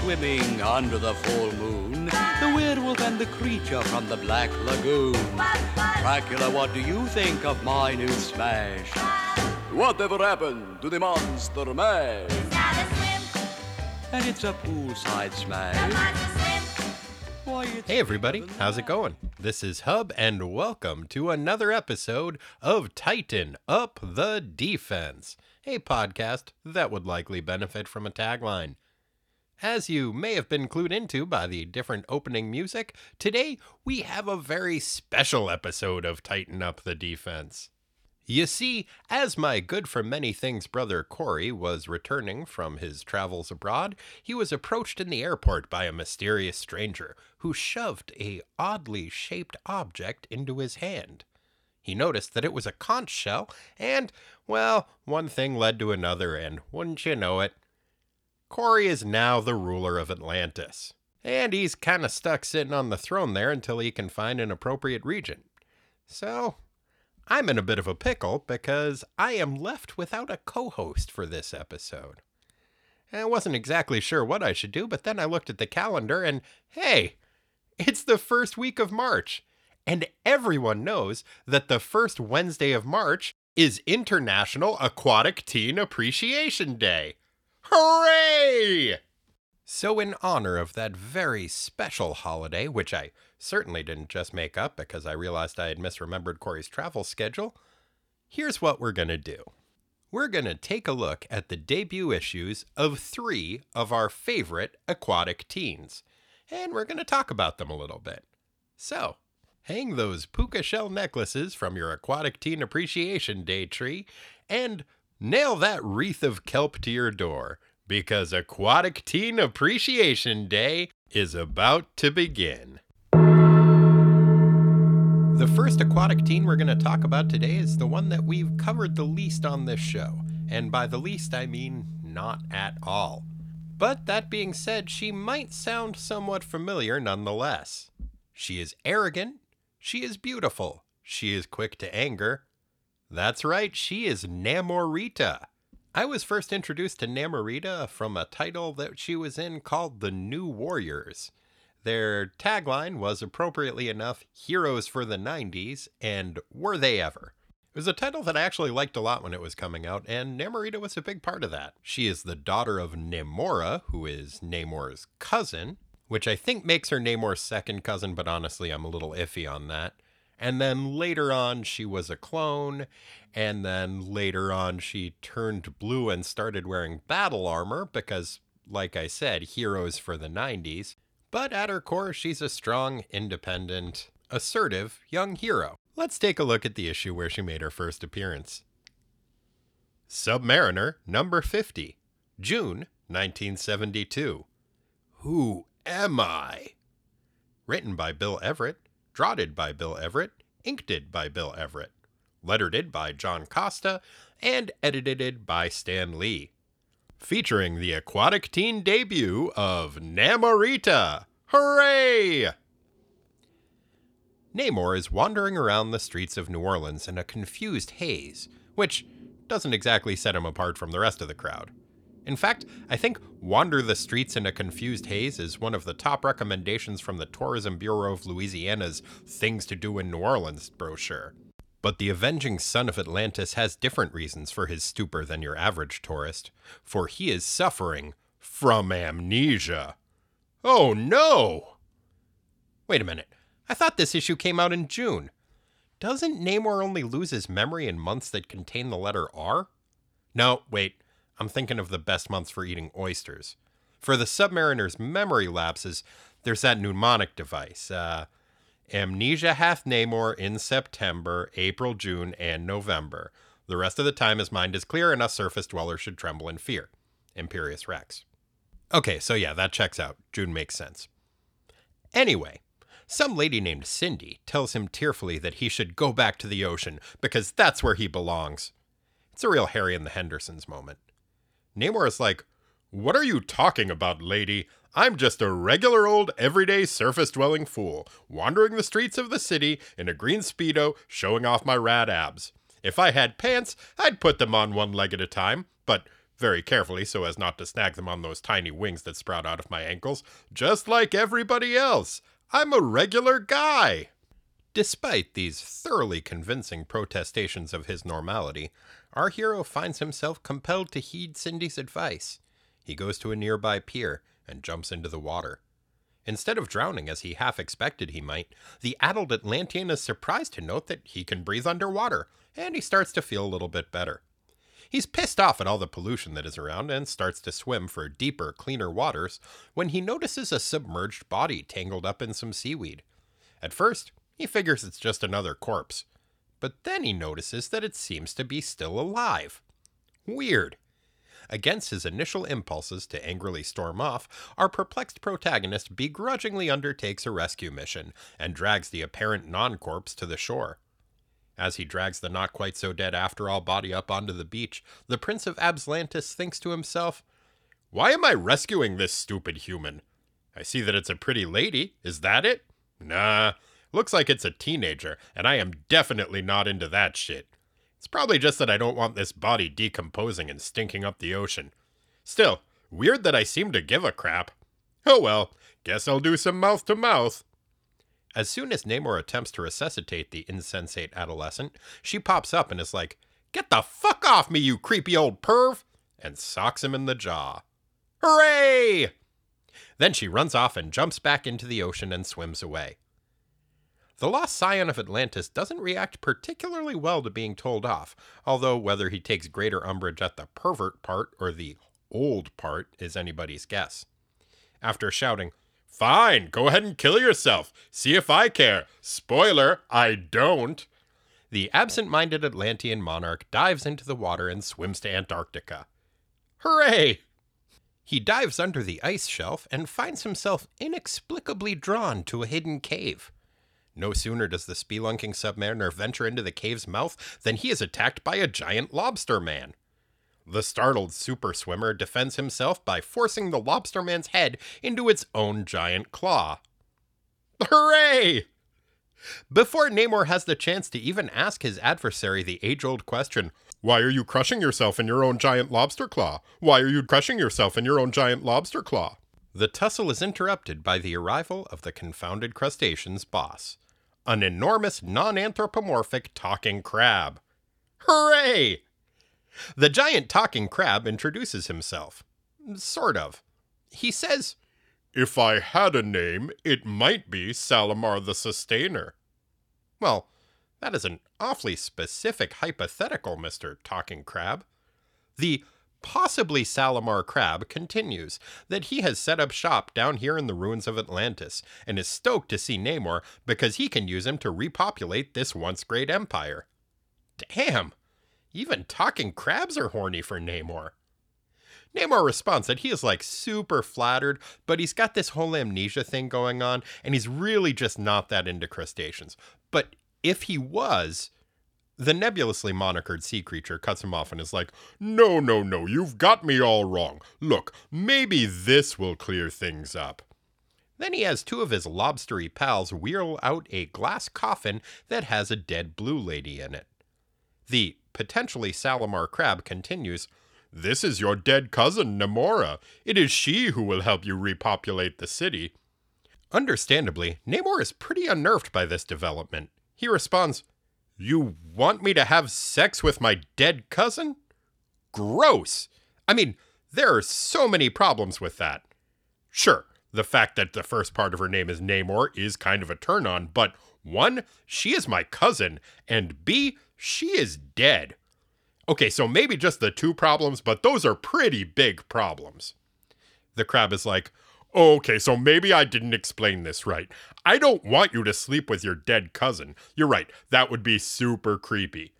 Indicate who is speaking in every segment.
Speaker 1: swimming under the full moon. The werewolf and the creature from the Black Lagoon. Dracula, what do you think of my new smash? Whatever happened to the Monster Mash? And it's a poolside smash.
Speaker 2: Hey everybody, how's it going? This is Hub and welcome to another episode of Tighten Up the Defense, a podcast that would likely benefit from a tagline. As you may have been clued into by the different opening music, today we have a very special episode of Tighten Up the Defense. You see, as my good for many things brother Corey was returning from his travels abroad, he was approached in the airport by a mysterious stranger who shoved a oddly shaped object into his hand. He noticed that it was a conch shell, and, well, one thing led to another, and wouldn't you know it, Corey is now the ruler of Atlantis. And he's kind of stuck sitting on the throne there until he can find an appropriate regent. So, I'm in a bit of a pickle because I am left without a co host for this episode. I wasn't exactly sure what I should do, but then I looked at the calendar and hey, it's the first week of March. And everyone knows that the first Wednesday of March is International Aquatic Teen Appreciation Day. Hooray! So, in honor of that very special holiday, which I certainly didn't just make up because I realized I had misremembered Corey's travel schedule, here's what we're going to do. We're going to take a look at the debut issues of three of our favorite aquatic teens, and we're going to talk about them a little bit. So, hang those puka shell necklaces from your Aquatic Teen Appreciation Day tree and nail that wreath of kelp to your door because Aquatic Teen Appreciation Day is about to begin. The first aquatic teen we're going to talk about today is the one that we've covered the least on this show. And by the least, I mean not at all. But that being said, she might sound somewhat familiar nonetheless. She is arrogant. She is beautiful. She is quick to anger. That's right, she is Namorita. I was first introduced to Namorita from a title that she was in called The New Warriors. Their tagline was appropriately enough Heroes for the 90s and Were They Ever? It was a title that I actually liked a lot when it was coming out, and Namorita was a big part of that. She is the daughter of Namora, who is Namor's cousin, which I think makes her Namor's second cousin, but honestly, I'm a little iffy on that. And then later on, she was a clone. And then later on, she turned blue and started wearing battle armor because, like I said, heroes for the 90s. But at her core, she's a strong, independent, assertive young hero. Let's take a look at the issue where she made her first appearance. Submariner number 50, June 1972. Who am I? Written by Bill Everett, draughted by Bill Everett, inked by Bill Everett, lettered by John Costa, and edited by Stan Lee. Featuring the aquatic teen debut of Namorita. Hooray! Namor is wandering around the streets of New Orleans in a confused haze, which doesn't exactly set him apart from the rest of the crowd. In fact, I think Wander the Streets in a Confused Haze is one of the top recommendations from the Tourism Bureau of Louisiana's Things to Do in New Orleans brochure. But the avenging son of Atlantis has different reasons for his stupor than your average tourist, for he is suffering from amnesia. Oh no! Wait a minute. I thought this issue came out in June. Doesn't Namor only lose his memory in months that contain the letter R? No, wait. I'm thinking of the best months for eating oysters. For the submariner's memory lapses, there's that mnemonic device. Uh, amnesia hath Namor in September, April, June, and November. The rest of the time his mind is clear and us surface dwellers should tremble in fear. Imperious Rex. Okay, so yeah, that checks out. June makes sense. Anyway, some lady named Cindy tells him tearfully that he should go back to the ocean because that's where he belongs. It's a real Harry and the Hendersons moment. Namor is like, What are you talking about, lady? I'm just a regular old everyday surface dwelling fool, wandering the streets of the city in a green Speedo, showing off my rad abs. If I had pants, I'd put them on one leg at a time, but very carefully so as not to snag them on those tiny wings that sprout out of my ankles, just like everybody else. I'm a regular guy. Despite these thoroughly convincing protestations of his normality, our hero finds himself compelled to heed Cindy's advice. He goes to a nearby pier and jumps into the water. Instead of drowning as he half expected he might, the adult Atlantean is surprised to note that he can breathe underwater, and he starts to feel a little bit better. He's pissed off at all the pollution that is around and starts to swim for deeper, cleaner waters when he notices a submerged body tangled up in some seaweed. At first, he figures it's just another corpse, but then he notices that it seems to be still alive. Weird. Against his initial impulses to angrily storm off, our perplexed protagonist begrudgingly undertakes a rescue mission and drags the apparent non corpse to the shore. As he drags the not quite so dead after all body up onto the beach, the Prince of Abslantis thinks to himself, Why am I rescuing this stupid human? I see that it's a pretty lady. Is that it? Nah, looks like it's a teenager, and I am definitely not into that shit. It's probably just that I don't want this body decomposing and stinking up the ocean. Still, weird that I seem to give a crap. Oh well, guess I'll do some mouth to mouth. As soon as Namor attempts to resuscitate the insensate adolescent, she pops up and is like, Get the fuck off me, you creepy old perv! and socks him in the jaw. Hooray! Then she runs off and jumps back into the ocean and swims away. The lost scion of Atlantis doesn't react particularly well to being told off, although whether he takes greater umbrage at the pervert part or the old part is anybody's guess. After shouting, Fine, go ahead and kill yourself. See if I care. Spoiler, I don't. The absent minded Atlantean monarch dives into the water and swims to Antarctica. Hooray! He dives under the ice shelf and finds himself inexplicably drawn to a hidden cave. No sooner does the spelunking submariner venture into the cave's mouth than he is attacked by a giant lobster man. The startled super swimmer defends himself by forcing the lobster man's head into its own giant claw. Hooray! Before Namor has the chance to even ask his adversary the age old question, Why are you crushing yourself in your own giant lobster claw? Why are you crushing yourself in your own giant lobster claw? The tussle is interrupted by the arrival of the confounded crustacean's boss, an enormous non anthropomorphic talking crab. Hooray! The giant talking crab introduces himself. Sort of. He says, If I had a name, it might be Salamar the Sustainer. Well, that is an awfully specific hypothetical, Mr. Talking Crab. The possibly Salamar Crab continues that he has set up shop down here in the ruins of Atlantis and is stoked to see Namor because he can use him to repopulate this once great empire. Damn, even talking crabs are horny for Namor. Namor responds that he is like super flattered, but he's got this whole amnesia thing going on, and he's really just not that into crustaceans. But if he was, the nebulously monikered sea creature cuts him off and is like, No, no, no, you've got me all wrong. Look, maybe this will clear things up. Then he has two of his lobstery pals wheel out a glass coffin that has a dead blue lady in it. The potentially Salamar crab continues, This is your dead cousin, Namora. It is she who will help you repopulate the city. Understandably, Namor is pretty unnerved by this development. He responds, you want me to have sex with my dead cousin? Gross. I mean, there are so many problems with that. Sure, the fact that the first part of her name is Namor is kind of a turn on, but one, she is my cousin, and B, she is dead. Okay, so maybe just the two problems, but those are pretty big problems. The crab is like, Okay, so maybe I didn't explain this right. I don't want you to sleep with your dead cousin. You're right, that would be super creepy.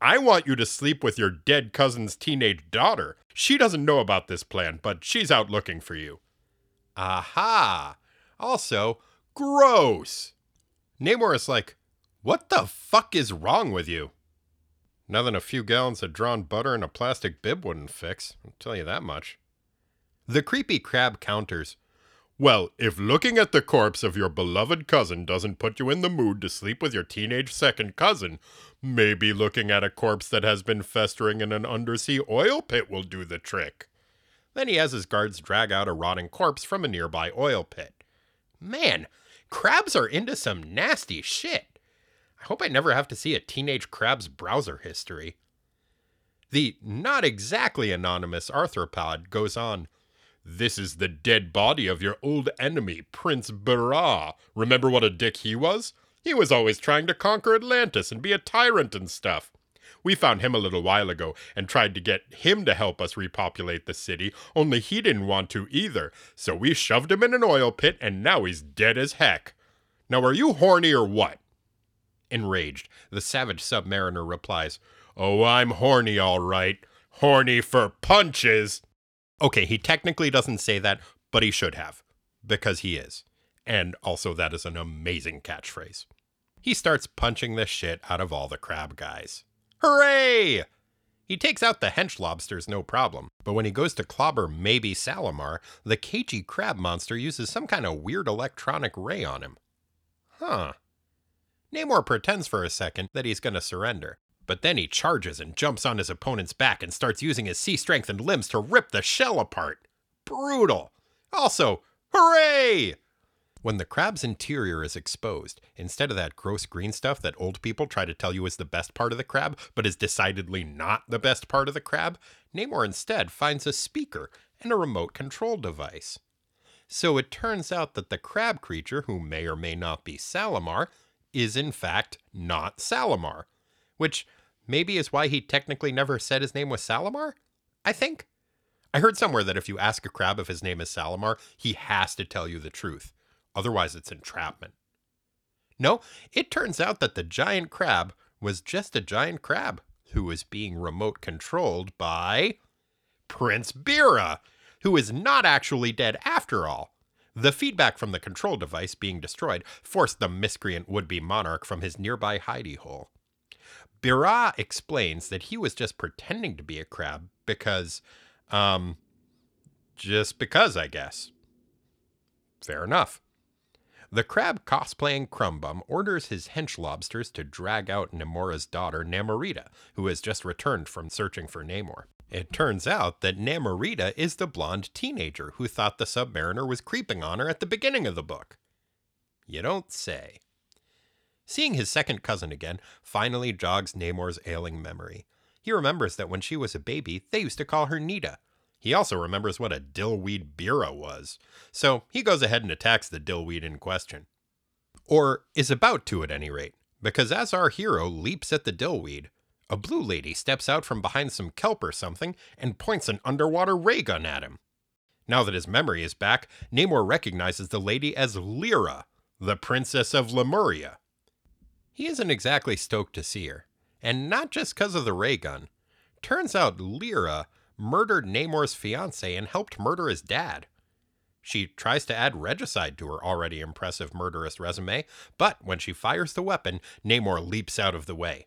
Speaker 2: I want you to sleep with your dead cousin's teenage daughter. She doesn't know about this plan, but she's out looking for you. Aha! Also, gross! Namor is like, What the fuck is wrong with you? Nothing a few gallons of drawn butter in a plastic bib wouldn't fix, I'll tell you that much. The creepy crab counters. Well, if looking at the corpse of your beloved cousin doesn't put you in the mood to sleep with your teenage second cousin, maybe looking at a corpse that has been festering in an undersea oil pit will do the trick. Then he has his guards drag out a rotting corpse from a nearby oil pit. Man, crabs are into some nasty shit. I hope I never have to see a teenage crab's browser history. The not exactly anonymous arthropod goes on. This is the dead body of your old enemy, Prince Byrrah. Remember what a dick he was? He was always trying to conquer Atlantis and be a tyrant and stuff. We found him a little while ago and tried to get him to help us repopulate the city, only he didn't want to either. So we shoved him in an oil pit and now he's dead as heck. Now are you horny or what? Enraged, the savage submariner replies, Oh, I'm horny all right. Horny for punches. Okay, he technically doesn't say that, but he should have, because he is. And also, that is an amazing catchphrase. He starts punching the shit out of all the crab guys. Hooray! He takes out the hench lobsters no problem, but when he goes to clobber maybe Salamar, the cagey crab monster uses some kind of weird electronic ray on him. Huh. Namor pretends for a second that he's going to surrender, but then he charges and jumps on his opponent's back and starts using his sea strength and limbs to rip the shell apart. Brutal. Also, hooray! When the crab's interior is exposed, instead of that gross green stuff that old people try to tell you is the best part of the crab, but is decidedly not the best part of the crab, Namor instead finds a speaker and a remote control device. So it turns out that the crab creature, who may or may not be Salamar, is in fact not Salamar, which maybe is why he technically never said his name was Salamar? I think. I heard somewhere that if you ask a crab if his name is Salamar, he has to tell you the truth. Otherwise, it's entrapment. No, it turns out that the giant crab was just a giant crab who was being remote controlled by Prince Byrrah, who is not actually dead after all. The feedback from the control device being destroyed forced the miscreant would be monarch from his nearby hidey hole. Byrrah explains that he was just pretending to be a crab because, um, just because, I guess. Fair enough. The crab cosplaying Crumbum orders his hench lobsters to drag out Namora's daughter, Namorita, who has just returned from searching for Namor. It turns out that Namorita is the blonde teenager who thought the submariner was creeping on her at the beginning of the book. You don't say. Seeing his second cousin again finally jogs Namor's ailing memory. He remembers that when she was a baby, they used to call her Nita. He also remembers what a dillweed Byrrah was, so he goes ahead and attacks the dillweed in question. Or is about to at any rate, because as our hero leaps at the dillweed, a blue lady steps out from behind some kelp or something and points an underwater ray gun at him. Now that his memory is back, Namor recognizes the lady as Llyra, the princess of Lemuria. He isn't exactly stoked to see her, and not just because of the ray gun. Turns out Llyra murdered Namor's fiance and helped murder his dad. She tries to add regicide to her already impressive murderous resume, but when she fires the weapon, Namor leaps out of the way.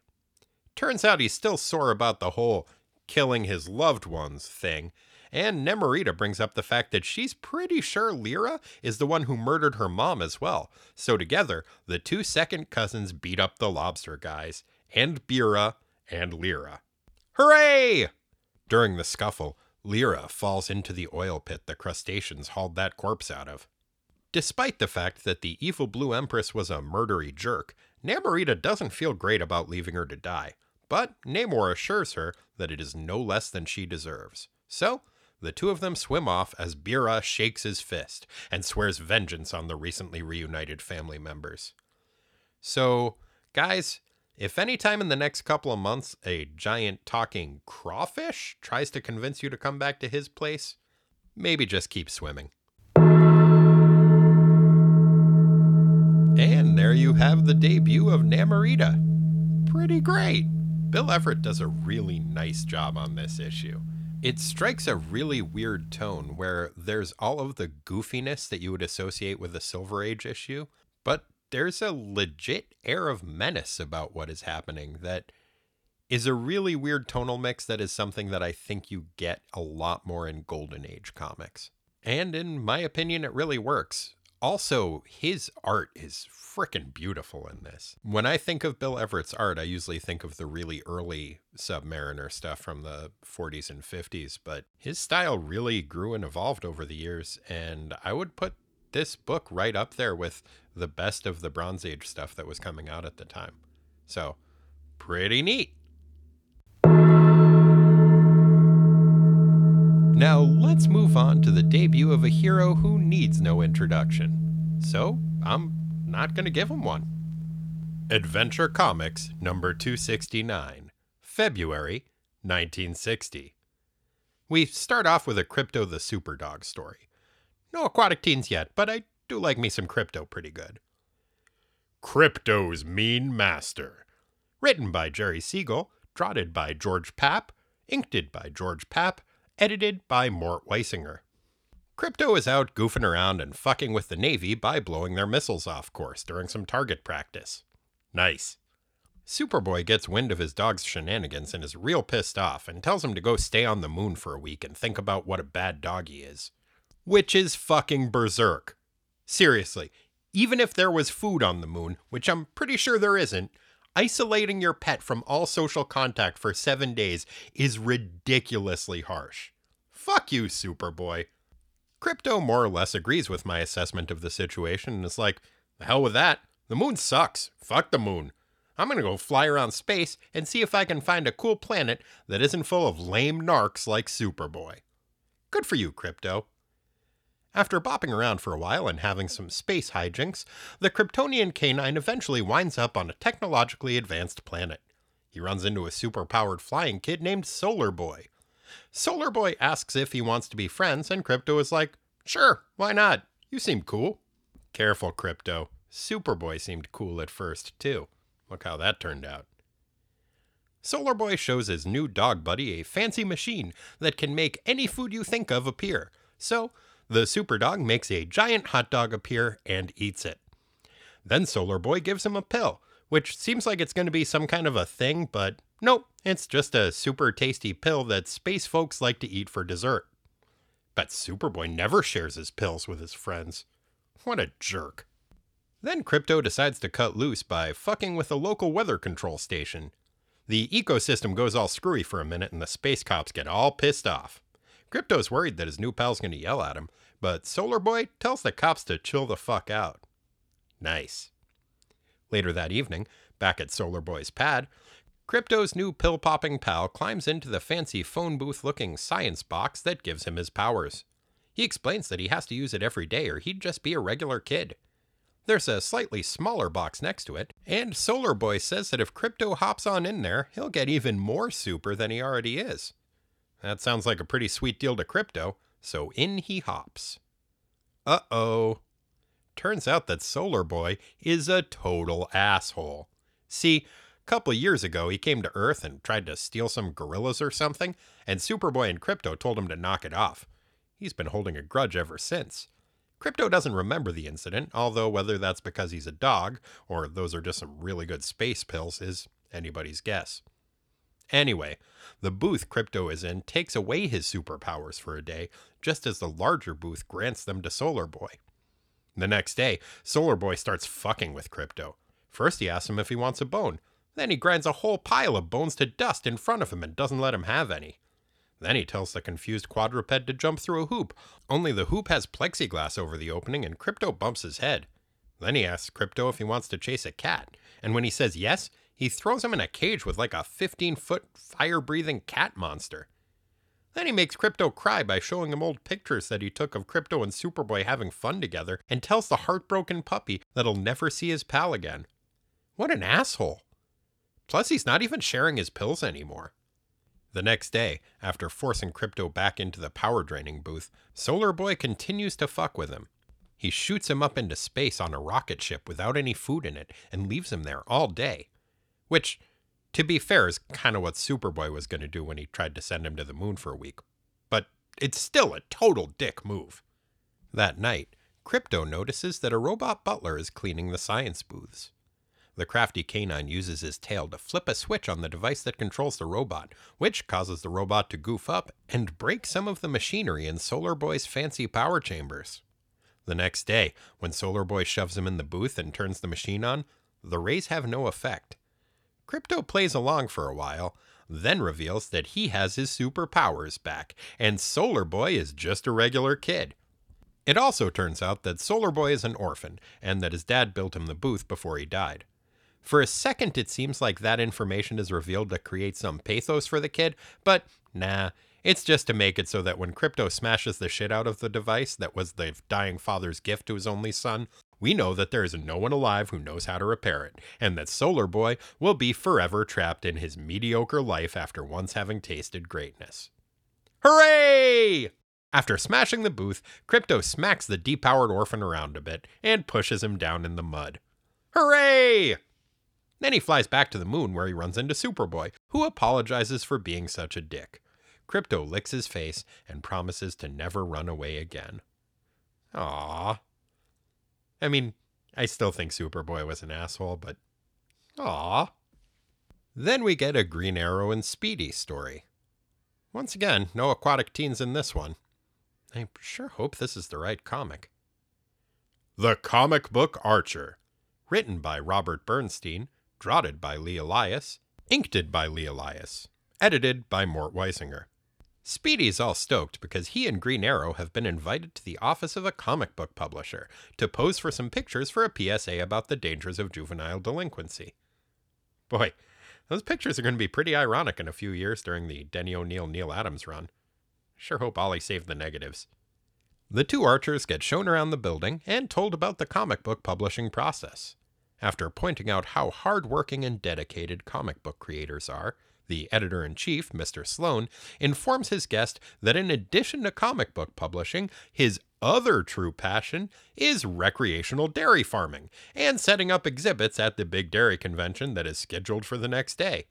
Speaker 2: Turns out he's still sore about the whole killing his loved ones thing, and Namorita brings up the fact that she's pretty sure Llyra is the one who murdered her mom as well. So together, the two second cousins beat up the lobster guys, and Byrrah, and Llyra. Hooray! During the scuffle, Llyra falls into the oil pit the crustaceans hauled that corpse out of. Despite the fact that the evil Blue Empress was a murdery jerk, Namorita doesn't feel great about leaving her to die, but Namor assures her that it is no less than she deserves. So, the two of them swim off as Byrrah shakes his fist and swears vengeance on the recently reunited family members. So, guys, if any time in the next couple of months a giant talking crawfish tries to convince you to come back to his place, maybe just keep swimming. And there you have the debut of Namorita. Pretty great. Bill Everett does a really nice job on this issue. It strikes a really weird tone where there's all of the goofiness that you would associate with a Silver Age issue, but there's a legit air of menace about what is happening that is a really weird tonal mix that is something that I think you get a lot more in Golden Age comics. And in my opinion, it really works. Also, his art is freaking beautiful in this. When I think of Bill Everett's art, I usually think of the really early Submariner stuff from the 40s and 50s, but his style really grew and evolved over the years. And I would put this book right up there with the best of the Bronze Age stuff that was coming out at the time. So, pretty neat. Now, let's move on to the debut of a hero who needs no introduction. So, I'm not going to give him one. Adventure Comics number 269, February 1960. We start off with a Krypto the Superdog story. No aquatic teens yet, but I do like me some Krypto pretty good. Krypto's Mean Master. Written by Jerry Siegel, drotted by George Papp, inked by George Papp, edited by Mort Weisinger. Krypto is out goofing around and fucking with the Navy by blowing their missiles off course during some target practice. Nice. Superboy gets wind of his dog's shenanigans and is real pissed off and tells him to go stay on the moon for a week and think about what a bad dog he is. Which is fucking berserk. Seriously, even if there was food on the moon, which I'm pretty sure there isn't, isolating your pet from all social contact for seven days is ridiculously harsh. Fuck you, Superboy. Krypto more or less agrees with my assessment of the situation and is like, the hell with that. The moon sucks. Fuck the moon. I'm gonna go fly around space and see if I can find a cool planet that isn't full of lame narcs like Superboy. Good for you, Krypto. After bopping around for a while and having some space hijinks, the Kryptonian canine eventually winds up on a technologically advanced planet. He runs into a super-powered flying kid named Solar Boy. Solar Boy asks if he wants to be friends, and Krypto is like, Sure, why not? You seem cool. Careful, Krypto. Superboy seemed cool at first, too. Look how that turned out. Solar Boy shows his new dog buddy a fancy machine that can make any food you think of appear. So, the super dog makes a giant hot dog appear and eats it. Then Solar Boy gives him a pill, which seems like it's going to be some kind of a thing, but nope, it's just a super tasty pill that space folks like to eat for dessert. But Superboy never shares his pills with his friends. What a jerk. Then Krypto decides to cut loose by fucking with a local weather control station. The ecosystem goes all screwy for a minute and the space cops get all pissed off. Krypto's worried that his new pal's gonna yell at him, but Solar Boy tells the cops to chill the fuck out. Nice. Later that evening, back at Solar Boy's pad, Krypto's new pill popping pal climbs into the fancy phone booth looking science box that gives him his powers. He explains that he has to use it every day or he'd just be a regular kid. There's a slightly smaller box next to it, and Solar Boy says that if Crypto hops on in there, he'll get even more super than he already is. That sounds like a pretty sweet deal to Krypto, so in he hops. Uh oh. Turns out that Solar Boy is a total asshole. See, a couple years ago, he came to Earth and tried to steal some gorillas or something, and Superboy and Krypto told him to knock it off. He's been holding a grudge ever since. Krypto doesn't remember the incident, although whether that's because he's a dog or those are just some really good space pills is anybody's guess. Anyway, the booth Krypto is in takes away his superpowers for a day, just as the larger booth grants them to Solar Boy. The next day, Solar Boy starts fucking with Krypto. First, he asks him if he wants a bone. Then he grinds a whole pile of bones to dust in front of him and doesn't let him have any. Then he tells the confused quadruped to jump through a hoop, only the hoop has plexiglass over the opening and Krypto bumps his head. Then he asks Krypto if he wants to chase a cat, and when he says yes, he throws him in a cage with like a 15 foot fire breathing cat monster. Then he makes Krypto cry by showing him old pictures that he took of Krypto and Superboy having fun together and tells the heartbroken puppy that he'll never see his pal again. What an asshole. Plus, he's not even sharing his pills anymore. The next day, after forcing Krypto back into the power draining booth, Solar Boy continues to fuck with him. He shoots him up into space on a rocket ship without any food in it and leaves him there all day. Which, to be fair, is kind of what Superboy was going to do when he tried to send him to the moon for a week. But it's still a total dick move. That night, Krypto notices that a robot butler is cleaning the science booths. The crafty canine uses his tail to flip a switch on the device that controls the robot, which causes the robot to goof up and break some of the machinery in Solar Boy's fancy power chambers. The next day, when Solar Boy shoves him in the booth and turns the machine on, the rays have no effect. Krypto plays along for a while, then reveals that he has his superpowers back, and Solar Boy is just a regular kid. It also turns out that Solar Boy is an orphan, and that his dad built him the booth before he died. For a second, it seems like that information is revealed to create some pathos for the kid, but nah, it's just to make it so that when Krypto smashes the shit out of the device that was the dying father's gift to his only son, we know that there is no one alive who knows how to repair it, and that Solar Boy will be forever trapped in his mediocre life after once having tasted greatness. Hooray! After smashing the booth, Krypto smacks the depowered orphan around a bit and pushes him down in the mud. Hooray! Then he flies back to the moon where he runs into Superboy, who apologizes for being such a dick. Krypto licks his face and promises to never run away again. Aww. I mean, I still think Superboy was an asshole, but aww. Then we get a Green Arrow and Speedy story. Once again, no aquatic teens in this one. I sure hope this is the right comic. The Comic Book Archer. Written by Robert Bernstein, draughted by Lee Elias, inked by Lee Elias, edited by Mort Weisinger. Speedy's all stoked because he and Green Arrow have been invited to the office of a comic book publisher to pose for some pictures for a PSA about the dangers of juvenile delinquency. Boy, those pictures are going to be pretty ironic in a few years during the Denny O'Neil Neil Adams run. Sure hope Ollie saved the negatives. The two archers get shown around the building and told about the comic book publishing process. After pointing out how hardworking and dedicated comic book creators are, the editor in chief, Mr. Sloan, informs his guest that in addition to comic book publishing, his other true passion is recreational dairy farming and setting up exhibits at the big dairy convention that is scheduled for the next day.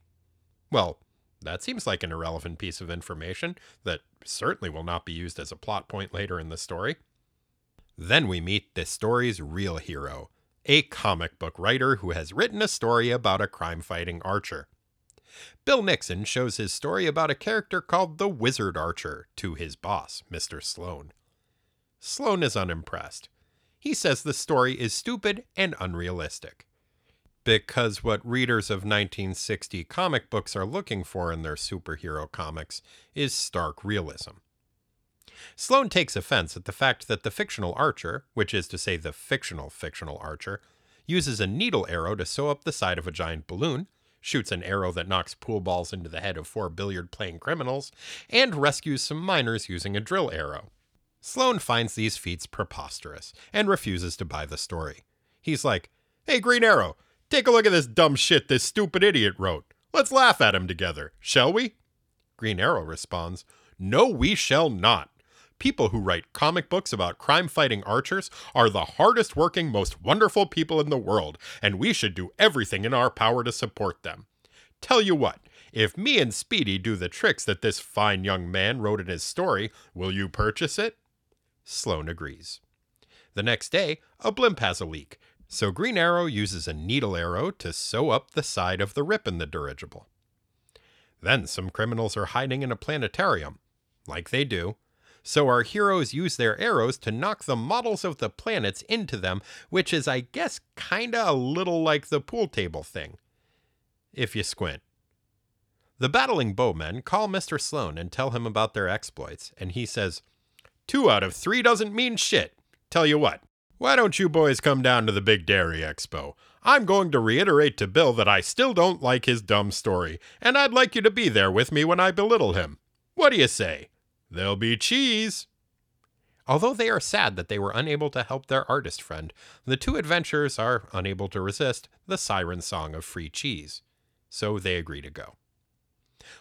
Speaker 2: Well, that seems like an irrelevant piece of information that certainly will not be used as a plot point later in the story. Then we meet the story's real hero, a comic book writer who has written a story about a crime fighting archer. Bill Nixon shows his story about a character called the Wizard Archer to his boss, Mr. Sloan. Sloan is unimpressed. He says the story is stupid and unrealistic. Because what readers of 1960 comic books are looking for in their superhero comics is stark realism. Sloan takes offense at the fact that the fictional archer, which is to say the fictional fictional archer, uses a needle arrow to sew up the side of a giant balloon, shoots an arrow that knocks pool balls into the head of four billiard playing criminals, and rescues some miners using a drill arrow. Sloan finds these feats preposterous and refuses to buy the story. He's like, Hey, Green Arrow, take a look at this dumb shit this stupid idiot wrote. Let's laugh at him together, shall we? Green Arrow responds, No, we shall not. People who write comic books about crime fighting archers are the hardest working, most wonderful people in the world, and we should do everything in our power to support them. Tell you what, if me and Speedy do the tricks that this fine young man wrote in his story, will you purchase it? Sloan agrees. The next day, a blimp has a leak, so Green Arrow uses a needle arrow to sew up the side of the rip in the dirigible. Then some criminals are hiding in a planetarium, like they do, so our heroes use their arrows to knock the models of the planets into them, which is, I guess, kinda a little like the pool table thing. If you squint. The battling bowmen call Mr. Sloan and tell him about their exploits, and he says, Two out of three doesn't mean shit. Tell you what, why don't you boys come down to the Big Dairy Expo? I'm going to reiterate to Bill that I still don't like his dumb story, and I'd like you to be there with me when I belittle him. What do you say? There'll be cheese. Although they are sad that they were unable to help their artist friend, the two adventurers are unable to resist the siren song of free cheese. So they agree to go.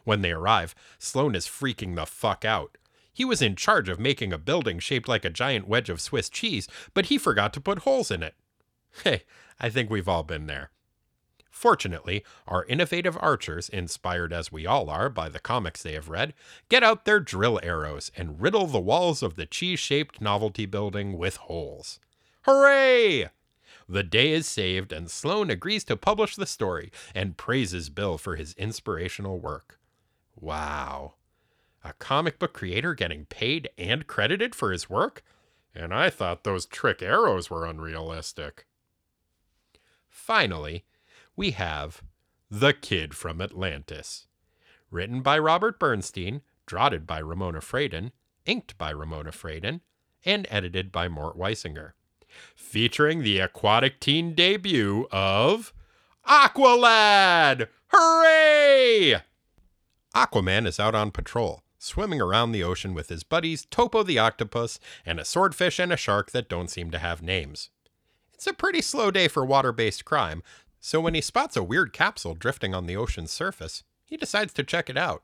Speaker 2: When they arrive, Sloan is freaking the fuck out. He was in charge of making a building shaped like a giant wedge of Swiss cheese, but he forgot to put holes in it. Hey, I think we've all been there. Fortunately, our innovative archers, inspired as we all are by the comics they have read, get out their drill arrows and riddle the walls of the cheese shaped novelty building with holes. Hooray! The day is saved, and Sloan agrees to publish the story and praises Bill for his inspirational work. Wow. A comic book creator getting paid and credited for his work? And I thought those trick arrows were unrealistic. Finally, we have The Kid from Atlantis. Written by Robert Bernstein, draughted by Ramona Fradon, inked by Ramona Fradon, and edited by Mort Weisinger. Featuring the aquatic teen debut of Aqualad! Hooray! Aquaman is out on patrol, swimming around the ocean with his buddies Topo the octopus and a swordfish and a shark that don't seem to have names. It's a pretty slow day for water based crime, so when he spots a weird capsule drifting on the ocean's surface, he decides to check it out.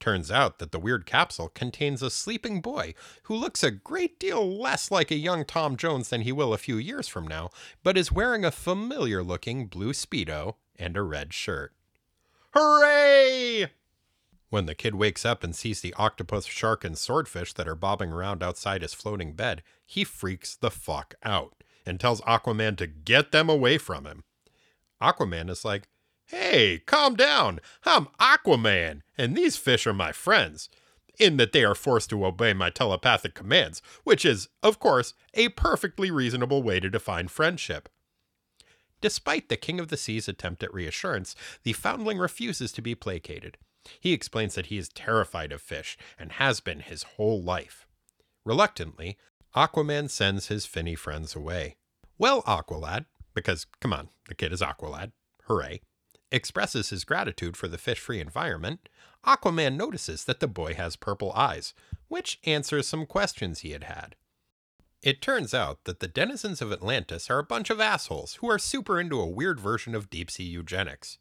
Speaker 2: Turns out that the weird capsule contains a sleeping boy who looks a great deal less like a young Tom Jones than he will a few years from now, but is wearing a familiar looking blue Speedo and a red shirt. Hooray! When the kid wakes up and sees the octopus, shark, and swordfish that are bobbing around outside his floating bed, he freaks the fuck out and tells Aquaman to get them away from him. Aquaman is like, Hey, calm down. I'm Aquaman, and these fish are my friends, in that they are forced to obey my telepathic commands, which is, of course, a perfectly reasonable way to define friendship. Despite the King of the Sea's attempt at reassurance, the foundling refuses to be placated. He explains that he is terrified of fish and has been his whole life. Reluctantly, Aquaman sends his finny friends away. Well, Aqualad, because come on, the kid is Aqualad, hooray, expresses his gratitude for the fish free environment, Aquaman notices that the boy has purple eyes, which answers some questions he had had. It turns out that the denizens of Atlantis are a bunch of assholes who are super into a weird version of deep sea eugenics.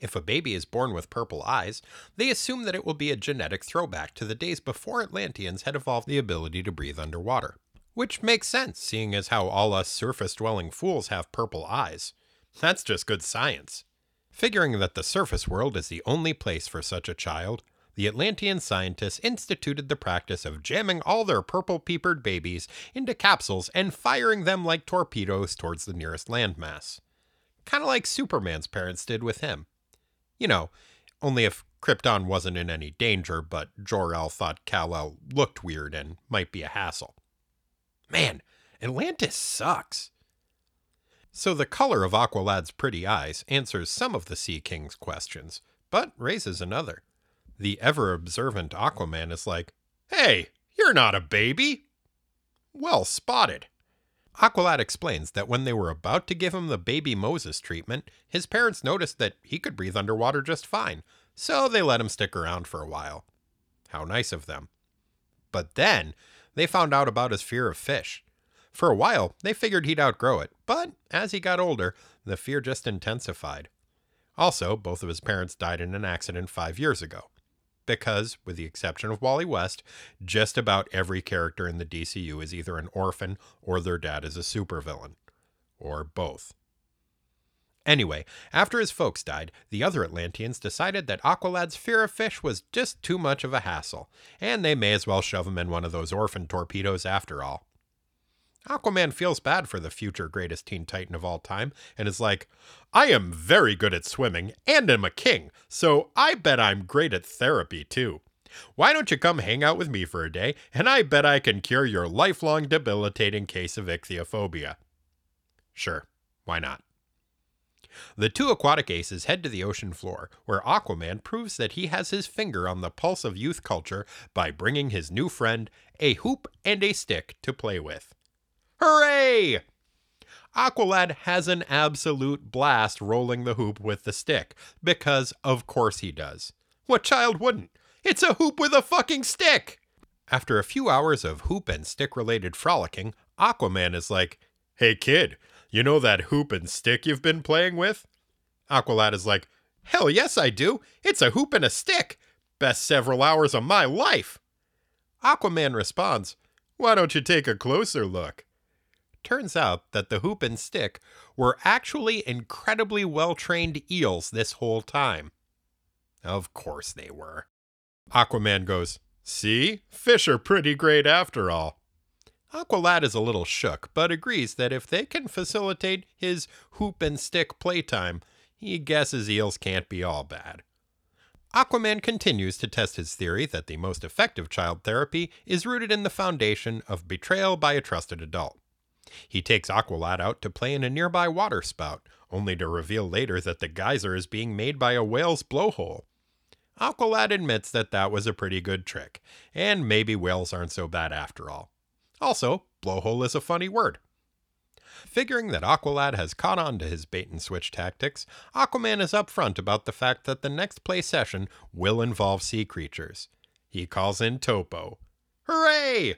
Speaker 2: If a baby is born with purple eyes, they assume that it will be a genetic throwback to the days before Atlanteans had evolved the ability to breathe underwater. Which makes sense, seeing as how all us surface dwelling fools have purple eyes. That's just good science. Figuring that the surface world is the only place for such a child, the Atlantean scientists instituted the practice of jamming all their purple peepered babies into capsules and firing them like torpedoes towards the nearest landmass. Kind of like Superman's parents did with him. You know, only if Krypton wasn't in any danger, but Jor-El thought Kal-El looked weird and might be a hassle. Man, Atlantis sucks. So the color of Aqualad's pretty eyes answers some of the Sea King's questions, but raises another. The ever observant Aquaman is like, Hey, you're not a baby! Well spotted. Aqualad explains that when they were about to give him the baby Moses treatment, his parents noticed that he could breathe underwater just fine, so they let him stick around for a while. How nice of them. But then they found out about his fear of fish. For a while, they figured he'd outgrow it, but as he got older, the fear just intensified. Also, both of his parents died in an accident five years ago. Because, with the exception of Wally West, just about every character in the DCU is either an orphan or their dad is a supervillain. Or both. Anyway, after his folks died, the other Atlanteans decided that Aqualad's fear of fish was just too much of a hassle, and they may as well shove him in one of those orphan torpedoes after all. Aquaman feels bad for the future greatest Teen Titan of all time and is like, I am very good at swimming and am a king, so I bet I'm great at therapy too. Why don't you come hang out with me for a day, and I bet I can cure your lifelong debilitating case of ichthyophobia. Sure, why not? The two aquatic aces head to the ocean floor, where Aquaman proves that he has his finger on the pulse of youth culture by bringing his new friend a hoop and a stick to play with. Hooray! Aqualad has an absolute blast rolling the hoop with the stick, because of course he does. What child wouldn't? It's a hoop with a fucking stick! After a few hours of hoop and stick related frolicking, Aquaman is like, Hey kid, you know that hoop and stick you've been playing with? Aqualad is like, Hell yes, I do. It's a hoop and a stick. Best several hours of my life. Aquaman responds, Why don't you take a closer look? turns out that the hoop and stick were actually incredibly well trained eels this whole time. Of course they were. Aquaman goes, See? Fish are pretty great after all. Aqualad is a little shook, but agrees that if they can facilitate his hoop and stick playtime, he guesses eels can't be all bad. Aquaman continues to test his theory that the most effective child therapy is rooted in the foundation of betrayal by a trusted adult. He takes Aqualad out to play in a nearby water spout, only to reveal later that the geyser is being made by a whale's blowhole. Aqualad admits that that was a pretty good trick, and maybe whales aren't so bad after all. Also, blowhole is a funny word. Figuring that Aqualad has caught on to his bait and switch tactics, Aquaman is upfront about the fact that the next play session will involve sea creatures. He calls in Topo. Hooray!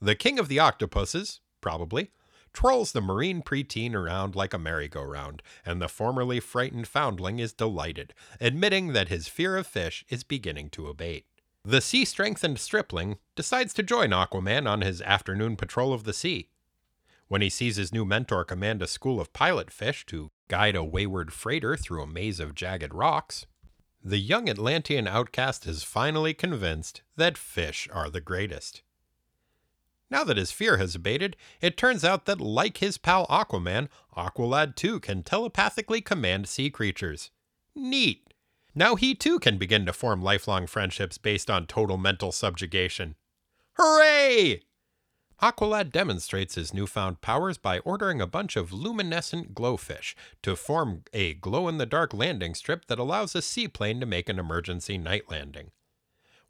Speaker 2: The king of the octopuses, probably, trolls the marine preteen around like a merry-go-round, and the formerly frightened foundling is delighted, admitting that his fear of fish is beginning to abate. The sea strengthened stripling decides to join Aquaman on his afternoon patrol of the sea. When he sees his new mentor command a school of pilot fish to guide a wayward freighter through a maze of jagged rocks, the young Atlantean outcast is finally convinced that fish are the greatest. Now that his fear has abated, it turns out that, like his pal Aquaman, Aqualad too can telepathically command sea creatures. Neat! Now he too can begin to form lifelong friendships based on total mental subjugation. Hooray! Aqualad demonstrates his newfound powers by ordering a bunch of luminescent glowfish to form a glow in the dark landing strip that allows a seaplane to make an emergency night landing.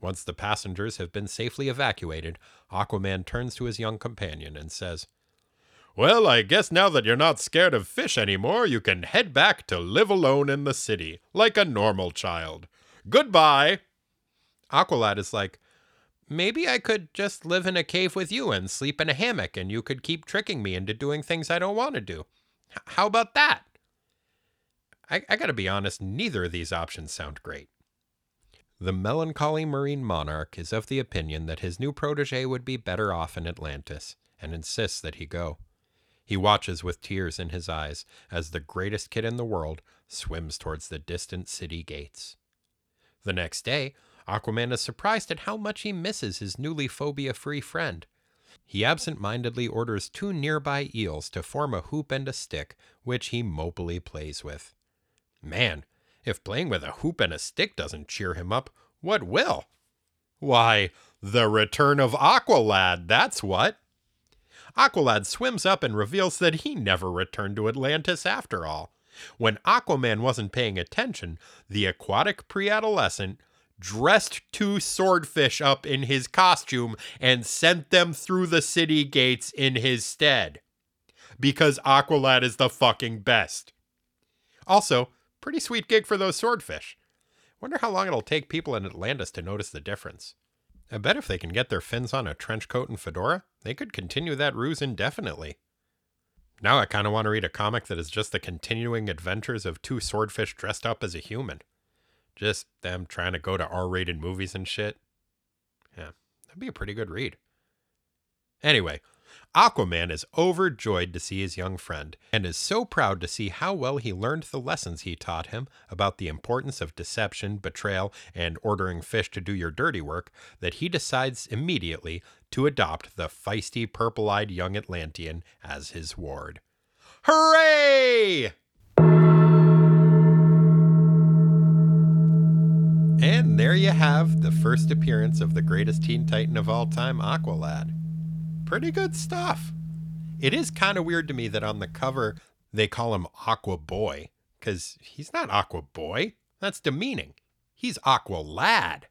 Speaker 2: Once the passengers have been safely evacuated, Aquaman turns to his young companion and says, Well, I guess now that you're not scared of fish anymore, you can head back to live alone in the city, like a normal child. Goodbye! Aqualad is like, Maybe I could just live in a cave with you and sleep in a hammock, and you could keep tricking me into doing things I don't want to do. H- how about that? I, I gotta be honest, neither of these options sound great. The melancholy marine monarch is of the opinion that his new protege would be better off in Atlantis, and insists that he go. He watches with tears in his eyes as the greatest kid in the world swims towards the distant city gates. The next day, Aquaman is surprised at how much he misses his newly phobia free friend. He absent mindedly orders two nearby eels to form a hoop and a stick, which he mopily plays with. Man, if playing with a hoop and a stick doesn't cheer him up, what will? Why, the return of Aqualad, that's what. Aqualad swims up and reveals that he never returned to Atlantis after all. When Aquaman wasn't paying attention, the aquatic pre-adolescent dressed two swordfish up in his costume and sent them through the city gates in his stead. Because Aqualad is the fucking best. Also, pretty sweet gig for those swordfish. Wonder how long it'll take people in Atlantis to notice the difference. I bet if they can get their fins on a trench coat and fedora, they could continue that ruse indefinitely. Now I kind of want to read a comic that is just the continuing adventures of two swordfish dressed up as a human. Just them trying to go to R rated movies and shit. Yeah, that'd be a pretty good read. Anyway, Aquaman is overjoyed to see his young friend and is so proud to see how well he learned the lessons he taught him about the importance of deception, betrayal, and ordering fish to do your dirty work that he decides immediately to adopt the feisty, purple eyed young Atlantean as his ward. Hooray! And there you have the first appearance of the greatest Teen Titan of all time, Aqualad. Pretty good stuff. It is kind of weird to me that on the cover they call him Aqua Boy, because he's not Aqua Boy. That's demeaning. He's Aqua Lad.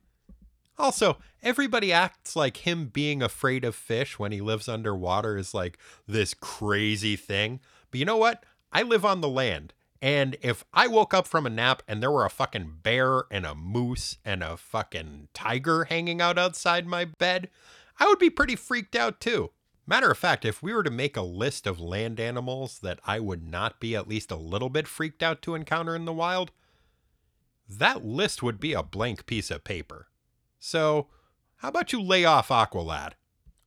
Speaker 2: Also, everybody acts like him being afraid of fish when he lives underwater is like this crazy thing. But you know what? I live on the land. And if I woke up from a nap and there were a fucking bear and a moose and a fucking tiger hanging out outside my bed, I would be pretty freaked out too. Matter of fact, if we were to make a list of land animals that I would not be at least a little bit freaked out to encounter in the wild, that list would be a blank piece of paper. So, how about you lay off Aqualad?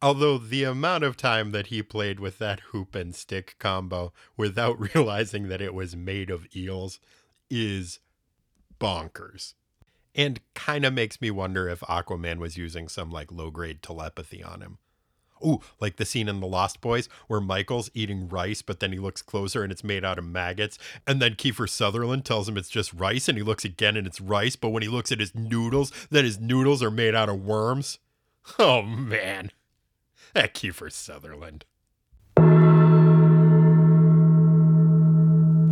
Speaker 2: Although the amount of time that he played with that hoop and stick combo without realizing that it was made of eels is bonkers. And kind of makes me wonder if Aquaman was using some like low grade telepathy on him. Ooh, like the scene in The Lost Boys where Michael's eating rice, but then he looks closer and it's made out of maggots. And then Kiefer Sutherland tells him it's just rice, and he looks again and it's rice, but when he looks at his noodles, then his noodles are made out of worms. Oh, man. That Kiefer Sutherland.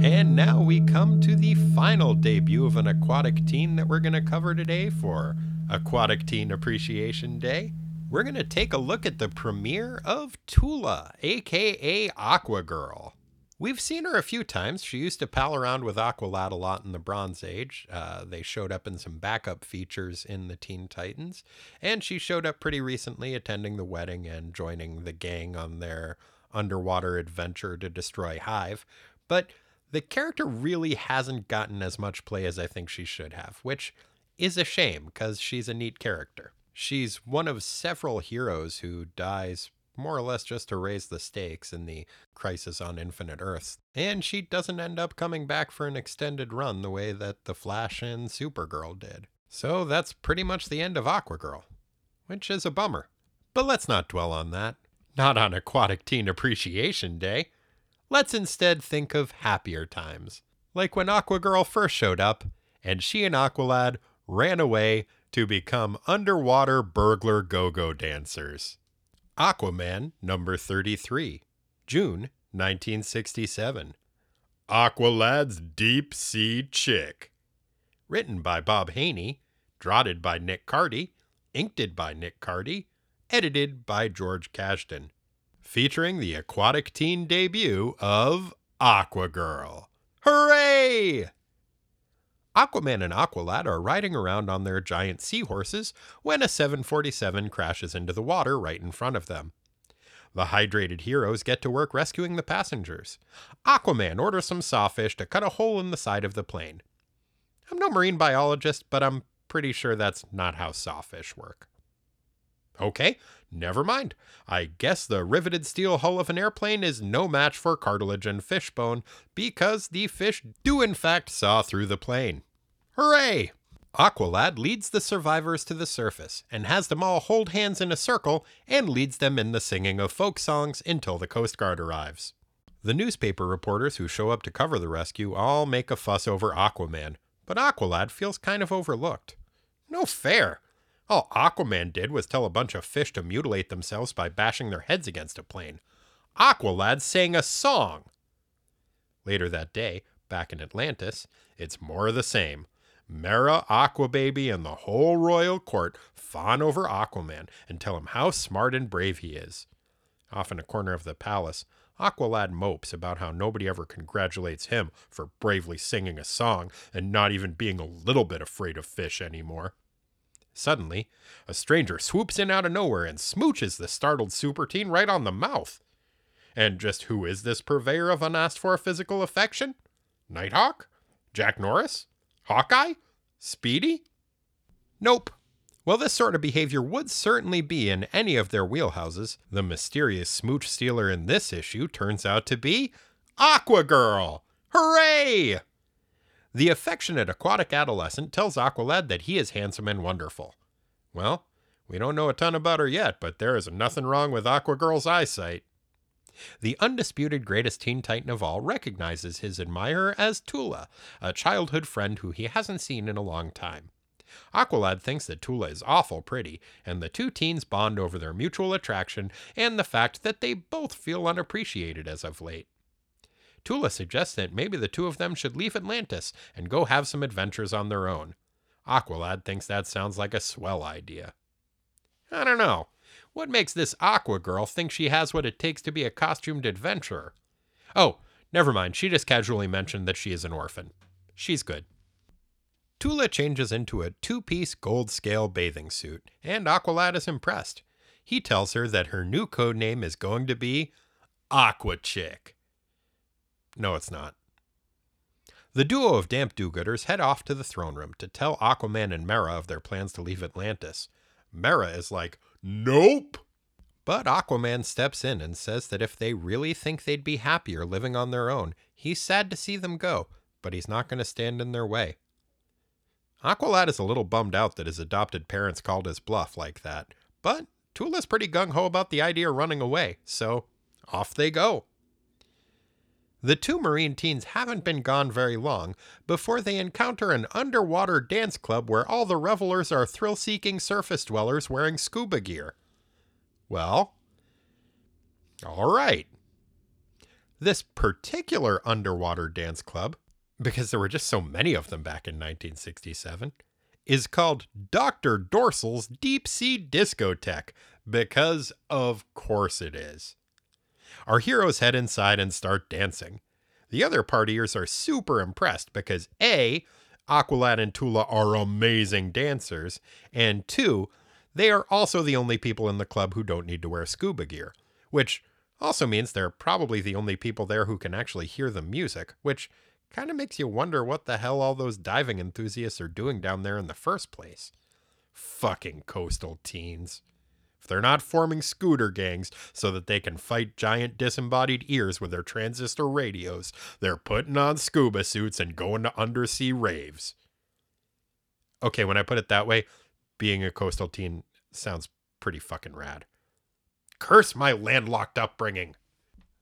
Speaker 2: And now we come to the final debut of an aquatic teen that we're going to cover today for Aquatic Teen Appreciation Day we're going to take a look at the premiere of Tula, aka Aqua Girl. We've seen her a few times. She used to pal around with Aqualad a lot in the Bronze Age. Uh, they showed up in some backup features in the Teen Titans. And she showed up pretty recently attending the wedding and joining the gang on their underwater adventure to destroy Hive. But the character really hasn't gotten as much play as I think she should have, which is a shame because she's a neat character. She's one of several heroes who dies more or less just to raise the stakes in the Crisis on Infinite Earths. And she doesn't end up coming back for an extended run the way that The Flash and Supergirl did. So that's pretty much the end of Aquagirl, which is a bummer. But let's not dwell on that. Not on Aquatic Teen Appreciation Day. Let's instead think of happier times, like when Aquagirl first showed up and she and Aqualad ran away to become underwater burglar go go dancers. Aquaman number 33, June 1967. Aqualad's Deep Sea Chick. Written by Bob Haney, drotted by Nick Cardy, inked by Nick Cardy, edited by George Kashdan. Featuring the aquatic teen debut of Aquagirl. Hooray! Aquaman and Aqualad are riding around on their giant seahorses when a 747 crashes into the water right in front of them. The hydrated heroes get to work rescuing the passengers. Aquaman orders some sawfish to cut a hole in the side of the plane. I'm no marine biologist, but I'm pretty sure that's not how sawfish work. Okay, never mind. I guess the riveted steel hull of an airplane is no match for cartilage and fishbone because the fish do in fact saw through the plane. Hooray! Aqualad leads the survivors to the surface and has them all hold hands in a circle and leads them in the singing of folk songs until the Coast Guard arrives. The newspaper reporters who show up to cover the rescue all make a fuss over Aquaman, but Aqualad feels kind of overlooked. No fair! All Aquaman did was tell a bunch of fish to mutilate themselves by bashing their heads against a plane. Aqualad sang a song! Later that day, back in Atlantis, it's more of the same. Mera, Aquababy, and the whole royal court fawn over Aquaman and tell him how smart and brave he is. Off in a corner of the palace, Aqualad mopes about how nobody ever congratulates him for bravely singing a song and not even being a little bit afraid of fish anymore. Suddenly, a stranger swoops in out of nowhere and smooches the startled super teen right on the mouth. And just who is this purveyor of unasked for physical affection? Nighthawk? Jack Norris? Hawkeye? Speedy? Nope. Well, this sort of behavior would certainly be in any of their wheelhouses. The mysterious smooch stealer in this issue turns out to be Aqua Girl. Hooray! The affectionate aquatic adolescent tells Aqualad that he is handsome and wonderful. Well, we don't know a ton about her yet, but there is nothing wrong with Aquagirl's eyesight. The undisputed greatest Teen Titan of all recognizes his admirer as Tula, a childhood friend who he hasn't seen in a long time. Aqualad thinks that Tula is awful pretty, and the two teens bond over their mutual attraction and the fact that they both feel unappreciated as of late. Tula suggests that maybe the two of them should leave Atlantis and go have some adventures on their own. Aqualad thinks that sounds like a swell idea. I don't know. What makes this Aqua girl think she has what it takes to be a costumed adventurer? Oh, never mind. She just casually mentioned that she is an orphan. She's good. Tula changes into a two piece gold scale bathing suit, and Aqualad is impressed. He tells her that her new code name is going to be Aqua Chick. No, it's not. The duo of damp do gooders head off to the throne room to tell Aquaman and Mera of their plans to leave Atlantis. Mera is like, Nope! But Aquaman steps in and says that if they really think they'd be happier living on their own, he's sad to see them go, but he's not going to stand in their way. Aqualad is a little bummed out that his adopted parents called his bluff like that, but Tula's pretty gung ho about the idea of running away, so off they go. The two Marine teens haven't been gone very long before they encounter an underwater dance club where all the revelers are thrill seeking surface dwellers wearing scuba gear. Well, all right. This particular underwater dance club, because there were just so many of them back in 1967, is called Dr. Dorsal's Deep Sea Discotheque, because of course it is. Our heroes head inside and start dancing. The other partiers are super impressed because A, Aqualad and Tula are amazing dancers, and two, they are also the only people in the club who don't need to wear scuba gear, which also means they're probably the only people there who can actually hear the music, which kind of makes you wonder what the hell all those diving enthusiasts are doing down there in the first place. Fucking coastal teens. They're not forming scooter gangs so that they can fight giant disembodied ears with their transistor radios, they're putting on scuba suits and going to undersea raves. Okay, when I put it that way, being a coastal teen sounds pretty fucking rad. Curse my landlocked upbringing.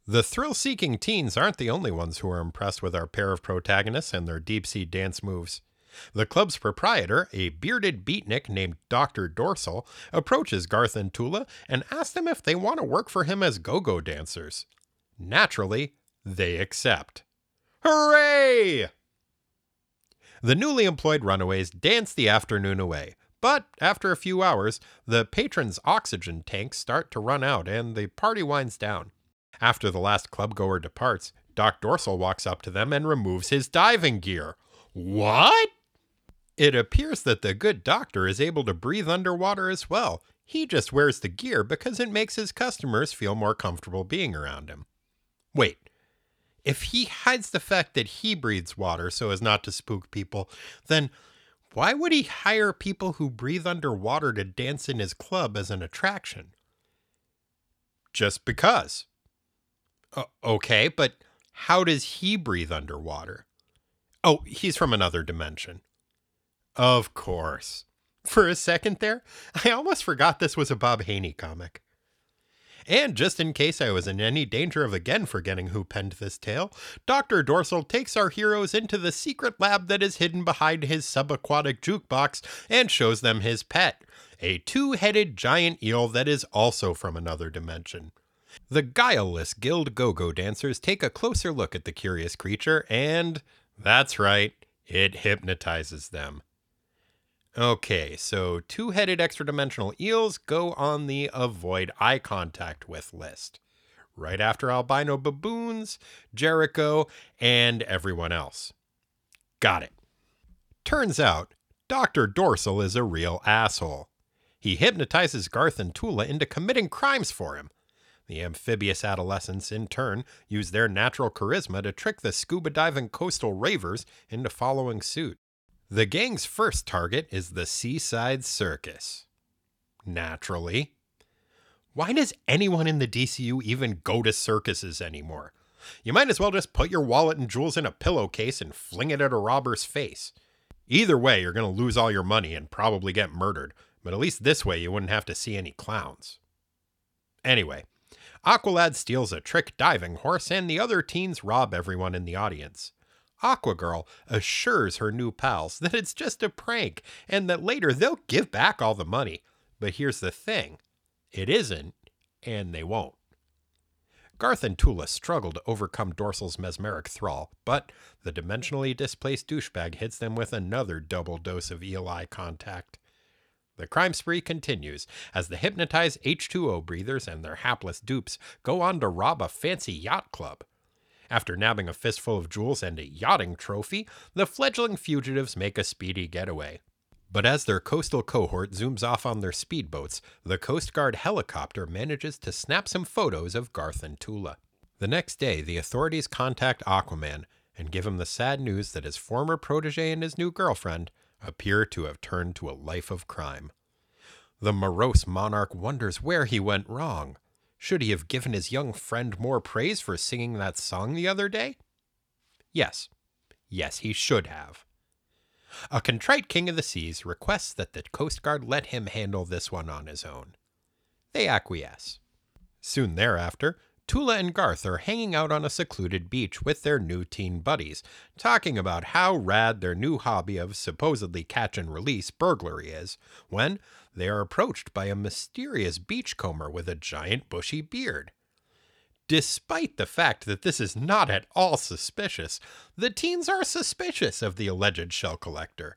Speaker 2: The thrill seeking teens aren't the only ones who are impressed with our pair of protagonists and their deep sea dance moves. The club's proprietor, a bearded beatnik named Dr. Dorsal, approaches Garth and Tula and asks them if they want to work for him as go go dancers. Naturally, they accept. Hooray! The newly employed runaways dance the afternoon away, but after a few hours, the patrons' oxygen tanks start to run out and the party winds down. After the last clubgoer departs, Doc Dorsal walks up to them and removes his diving gear. What? It appears that the good doctor is able to breathe underwater as well. He just wears the gear because it makes his customers feel more comfortable being around him. Wait, if he hides the fact that he breathes water so as not to spook people, then why would he hire people who breathe underwater to dance in his club as an attraction? Just because. Uh, okay, but how does he breathe underwater? Oh, he's from another dimension. Of course. For a second there, I almost forgot this was a Bob Haney comic. And just in case I was in any danger of again forgetting who penned this tale, Dr. Dorsal takes our heroes into the secret lab that is hidden behind his subaquatic jukebox and shows them his pet, a two headed giant eel that is also from another dimension. The guileless guild go go dancers take a closer look at the curious creature, and that's right, it hypnotizes them. Okay, so two headed extra dimensional eels go on the avoid eye contact with list. Right after albino baboons, Jericho, and everyone else. Got it. Turns out, Dr. Dorsal is a real asshole. He hypnotizes Garth and Tula into committing crimes for him. The amphibious adolescents, in turn, use their natural charisma to trick the scuba diving coastal ravers into following suit. The gang's first target is the Seaside Circus. Naturally. Why does anyone in the DCU even go to circuses anymore? You might as well just put your wallet and jewels in a pillowcase and fling it at a robber's face. Either way, you're going to lose all your money and probably get murdered, but at least this way you wouldn't have to see any clowns. Anyway, Aqualad steals a trick diving horse, and the other teens rob everyone in the audience. Aquagirl assures her new pals that it's just a prank and that later they'll give back all the money. But here's the thing it isn't, and they won't. Garth and Tula struggle to overcome Dorsal's mesmeric thrall, but the dimensionally displaced douchebag hits them with another double dose of ELI contact. The crime spree continues as the hypnotized H2O breathers and their hapless dupes go on to rob a fancy yacht club. After nabbing a fistful of jewels and a yachting trophy, the fledgling fugitives make a speedy getaway. But as their coastal cohort zooms off on their speedboats, the Coast Guard helicopter manages to snap some photos of Garth and Tula. The next day, the authorities contact Aquaman and give him the sad news that his former protege and his new girlfriend appear to have turned to a life of crime. The morose monarch wonders where he went wrong. Should he have given his young friend more praise for singing that song the other day? Yes. Yes, he should have. A contrite king of the seas requests that the Coast Guard let him handle this one on his own. They acquiesce. Soon thereafter, Tula and Garth are hanging out on a secluded beach with their new teen buddies, talking about how rad their new hobby of supposedly catch and release burglary is, when they are approached by a mysterious beachcomber with a giant bushy beard. Despite the fact that this is not at all suspicious, the teens are suspicious of the alleged shell collector.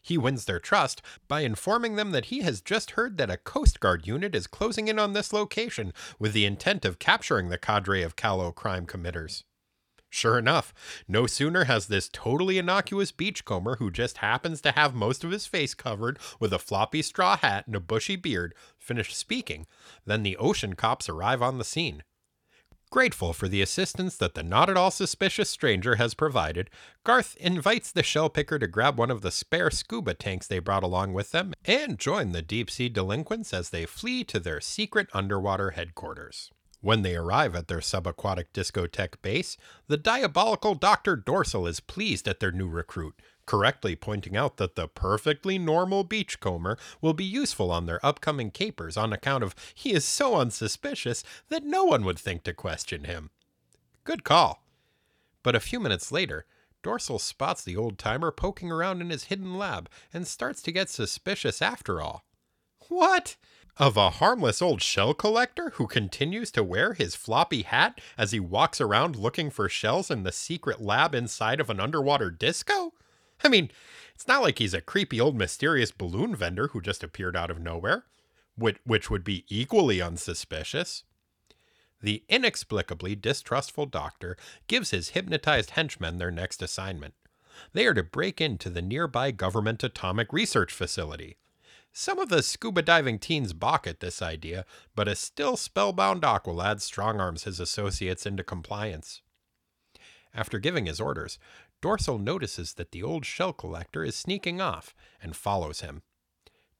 Speaker 2: He wins their trust by informing them that he has just heard that a Coast Guard unit is closing in on this location with the intent of capturing the cadre of callow crime committers. Sure enough, no sooner has this totally innocuous beachcomber who just happens to have most of his face covered with a floppy straw hat and a bushy beard finished speaking than the ocean cops arrive on the scene. Grateful for the assistance that the not at all suspicious stranger has provided, Garth invites the shell picker to grab one of the spare scuba tanks they brought along with them and join the deep sea delinquents as they flee to their secret underwater headquarters. When they arrive at their subaquatic discotheque base, the diabolical Dr. Dorsal is pleased at their new recruit, correctly pointing out that the perfectly normal beachcomber will be useful on their upcoming capers on account of he is so unsuspicious that no one would think to question him. Good call. But a few minutes later, Dorsal spots the old timer poking around in his hidden lab and starts to get suspicious after all. What? Of a harmless old shell collector who continues to wear his floppy hat as he walks around looking for shells in the secret lab inside of an underwater disco? I mean, it's not like he's a creepy old mysterious balloon vendor who just appeared out of nowhere, which, which would be equally unsuspicious. The inexplicably distrustful doctor gives his hypnotized henchmen their next assignment. They are to break into the nearby government atomic research facility. Some of the scuba diving teens balk at this idea, but a still spellbound Aqualad strong arms his associates into compliance. After giving his orders, Dorsal notices that the old shell collector is sneaking off and follows him.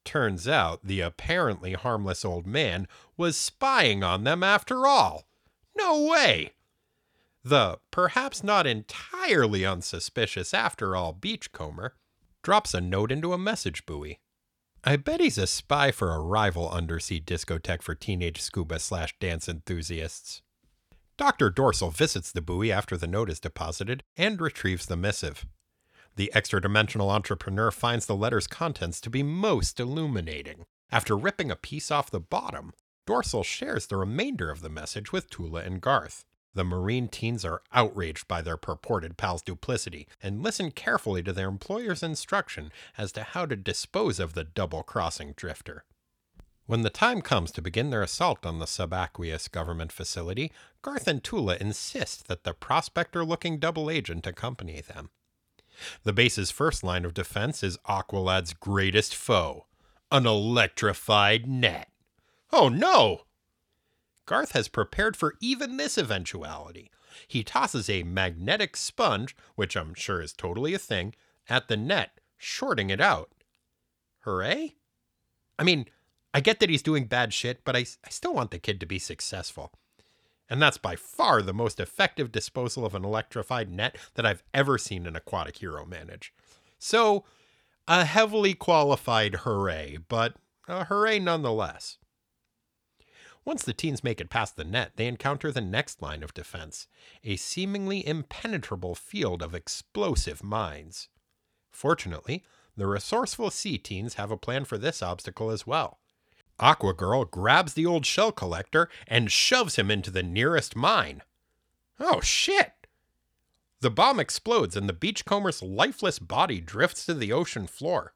Speaker 2: Turns out the apparently harmless old man was spying on them after all. No way! The perhaps not entirely unsuspicious after all beachcomber drops a note into a message buoy. I bet he's a spy for a rival undersea discotheque for teenage scuba slash dance enthusiasts. Dr. Dorsal visits the buoy after the note is deposited and retrieves the missive. The extra dimensional entrepreneur finds the letter's contents to be most illuminating. After ripping a piece off the bottom, Dorsal shares the remainder of the message with Tula and Garth. The Marine teens are outraged by their purported pal's duplicity and listen carefully to their employer's instruction as to how to dispose of the double crossing drifter. When the time comes to begin their assault on the subaqueous government facility, Garth and Tula insist that the prospector looking double agent accompany them. The base's first line of defense is Aqualad's greatest foe an electrified net. Oh no! Garth has prepared for even this eventuality. He tosses a magnetic sponge, which I'm sure is totally a thing, at the net, shorting it out. Hooray? I mean, I get that he's doing bad shit, but I, I still want the kid to be successful. And that's by far the most effective disposal of an electrified net that I've ever seen an aquatic hero manage. So, a heavily qualified hooray, but a hooray nonetheless. Once the teens make it past the net, they encounter the next line of defense a seemingly impenetrable field of explosive mines. Fortunately, the resourceful sea teens have a plan for this obstacle as well. Aqua Girl grabs the old shell collector and shoves him into the nearest mine. Oh shit! The bomb explodes and the beachcomber's lifeless body drifts to the ocean floor.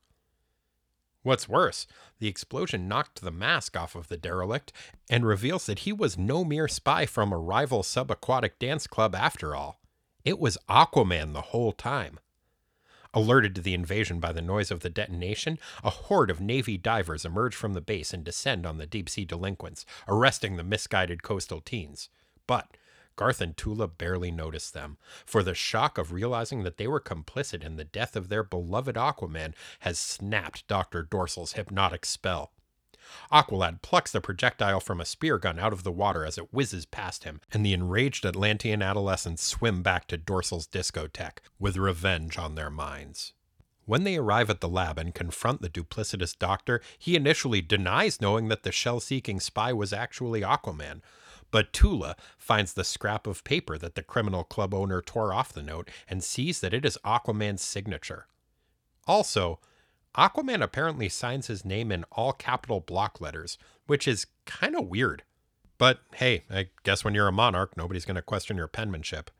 Speaker 2: What's worse, the explosion knocked the mask off of the derelict and reveals that he was no mere spy from a rival subaquatic dance club after all. It was Aquaman the whole time. Alerted to the invasion by the noise of the detonation, a horde of Navy divers emerge from the base and descend on the deep sea delinquents, arresting the misguided coastal teens. But Garth and Tula barely notice them, for the shock of realizing that they were complicit in the death of their beloved Aquaman has snapped Dr. Dorsal's hypnotic spell. Aqualad plucks the projectile from a spear gun out of the water as it whizzes past him, and the enraged Atlantean adolescents swim back to Dorsal's discotheque with revenge on their minds. When they arrive at the lab and confront the duplicitous doctor, he initially denies knowing that the shell seeking spy was actually Aquaman. But Tula finds the scrap of paper that the criminal club owner tore off the note and sees that it is Aquaman's signature. Also, Aquaman apparently signs his name in all capital block letters, which is kind of weird. But hey, I guess when you're a monarch, nobody's going to question your penmanship.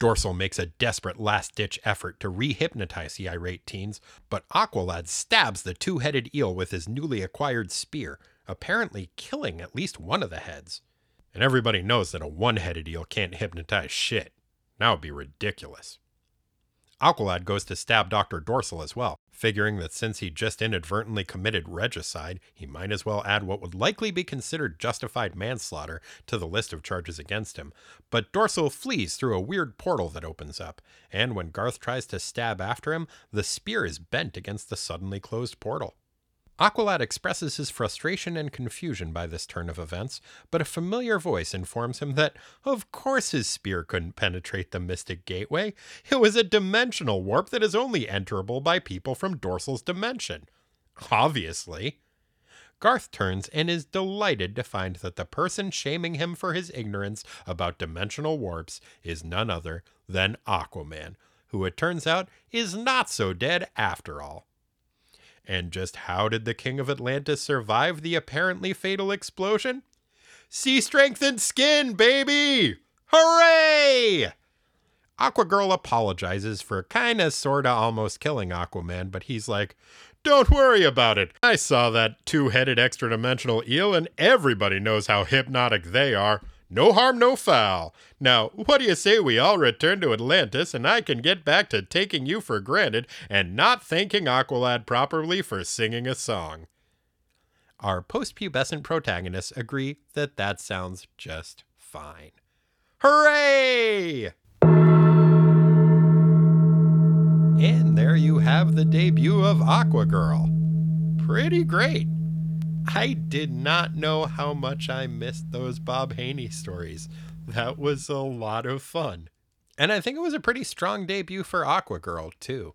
Speaker 2: Dorsal makes a desperate last ditch effort to rehypnotize the irate teens, but Aqualad stabs the two headed eel with his newly acquired spear, apparently killing at least one of the heads. And everybody knows that a one headed eel can't hypnotize shit. That would be ridiculous. Aqualad goes to stab Dr. Dorsal as well, figuring that since he just inadvertently committed regicide, he might as well add what would likely be considered justified manslaughter to the list of charges against him. But Dorsal flees through a weird portal that opens up, and when Garth tries to stab after him, the spear is bent against the suddenly closed portal. Aqualad expresses his frustration and confusion by this turn of events, but a familiar voice informs him that, of course, his spear couldn't penetrate the Mystic Gateway. It was a dimensional warp that is only enterable by people from Dorsal's dimension. Obviously. Garth turns and is delighted to find that the person shaming him for his ignorance about dimensional warps is none other than Aquaman, who it turns out is not so dead after all. And just how did the King of Atlantis survive the apparently fatal explosion? Sea strengthened skin, baby! Hooray! Aquagirl apologizes for kinda sorta almost killing Aquaman, but he's like, Don't worry about it. I saw that two headed extra dimensional eel, and everybody knows how hypnotic they are. No harm, no foul. Now, what do you say we all return to Atlantis and I can get back to taking you for granted and not thanking Aqualad properly for singing a song? Our post-pubescent protagonists agree that that sounds just fine. Hooray! And there you have the debut of Aquagirl. Pretty great. I did not know how much I missed those Bob Haney stories. That was a lot of fun. And I think it was a pretty strong debut for Aquagirl, too.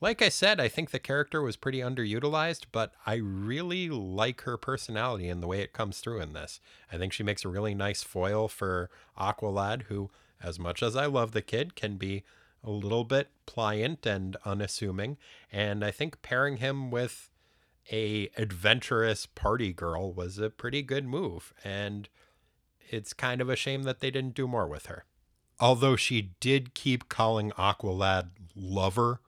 Speaker 2: Like I said, I think the character was pretty underutilized, but I really like her personality and the way it comes through in this. I think she makes a really nice foil for Aqualad, who, as much as I love the kid, can be a little bit pliant and unassuming. And I think pairing him with a adventurous party girl was a pretty good move and it's kind of a shame that they didn't do more with her. Although she did keep calling aqualad lover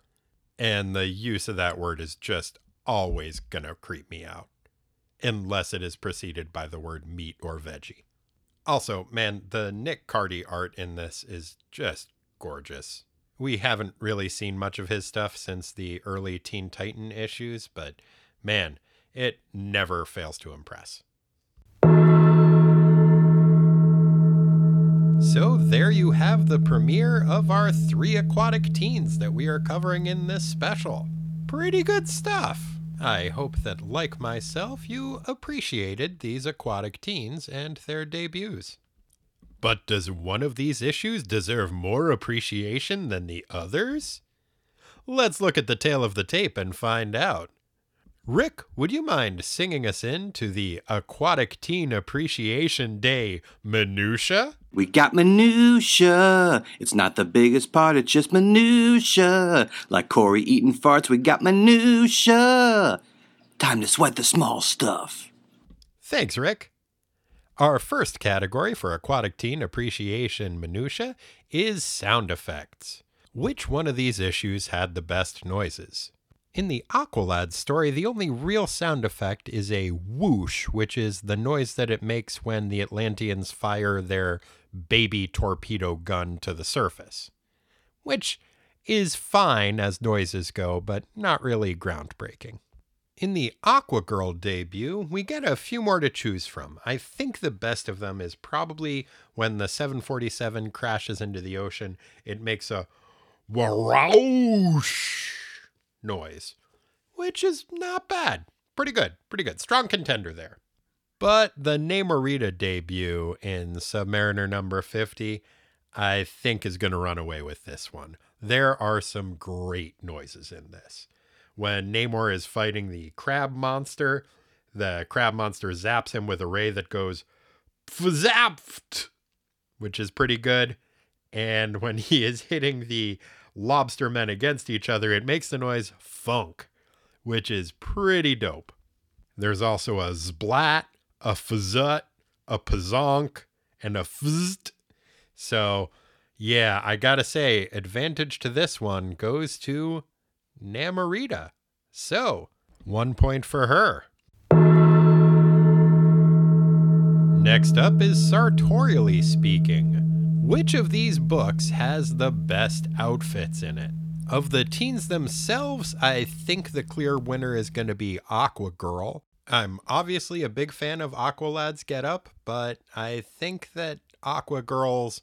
Speaker 2: and the use of that word is just always gonna creep me out unless it is preceded by the word meat or veggie. Also man the nick cardy art in this is just gorgeous. We haven't really seen much of his stuff since the early teen titan issues but man, it never fails to impress. So, there you have the premiere of our three aquatic teens that we are covering in this special. Pretty good stuff. I hope that, like myself, you appreciated these aquatic teens and their debuts. But does one of these issues deserve more appreciation than the others? Let's look at the tail of the tape and find out. Rick, would you mind singing us in to the Aquatic Teen Appreciation Day minutia?
Speaker 3: We got minutia. It's not the biggest part, it's just minutia. Like Corey eating farts, we got minutia. Time to sweat the small stuff.
Speaker 2: Thanks, Rick. Our first category for Aquatic Teen Appreciation minutia is sound effects. Which one of these issues had the best noises? In the Aqualad story, the only real sound effect is a whoosh, which is the noise that it makes when the Atlanteans fire their baby torpedo gun to the surface. Which is fine as noises go, but not really groundbreaking. In the Aquagirl debut, we get a few more to choose from. I think the best of them is probably when the 747 crashes into the ocean, it makes a whoosh noise, which is not bad. Pretty good, pretty good. Strong contender there. But the Namorita debut in Submariner number 50, I think is going to run away with this one. There are some great noises in this. When Namor is fighting the crab monster, the crab monster zaps him with a ray that goes zapped, which is pretty good. And when he is hitting the lobster men against each other, it makes the noise funk, which is pretty dope. There's also a zblat, a fzut, a pazonk, and a fzt. So, yeah, I gotta say, advantage to this one goes to Namorita. So, one point for her. Next up is sartorially speaking. Which of these books has the best outfits in it? Of the teens themselves, I think the clear winner is going to be Aqua Girl. I'm obviously a big fan of Aqualad's Get Up, but I think that Aqua Girl's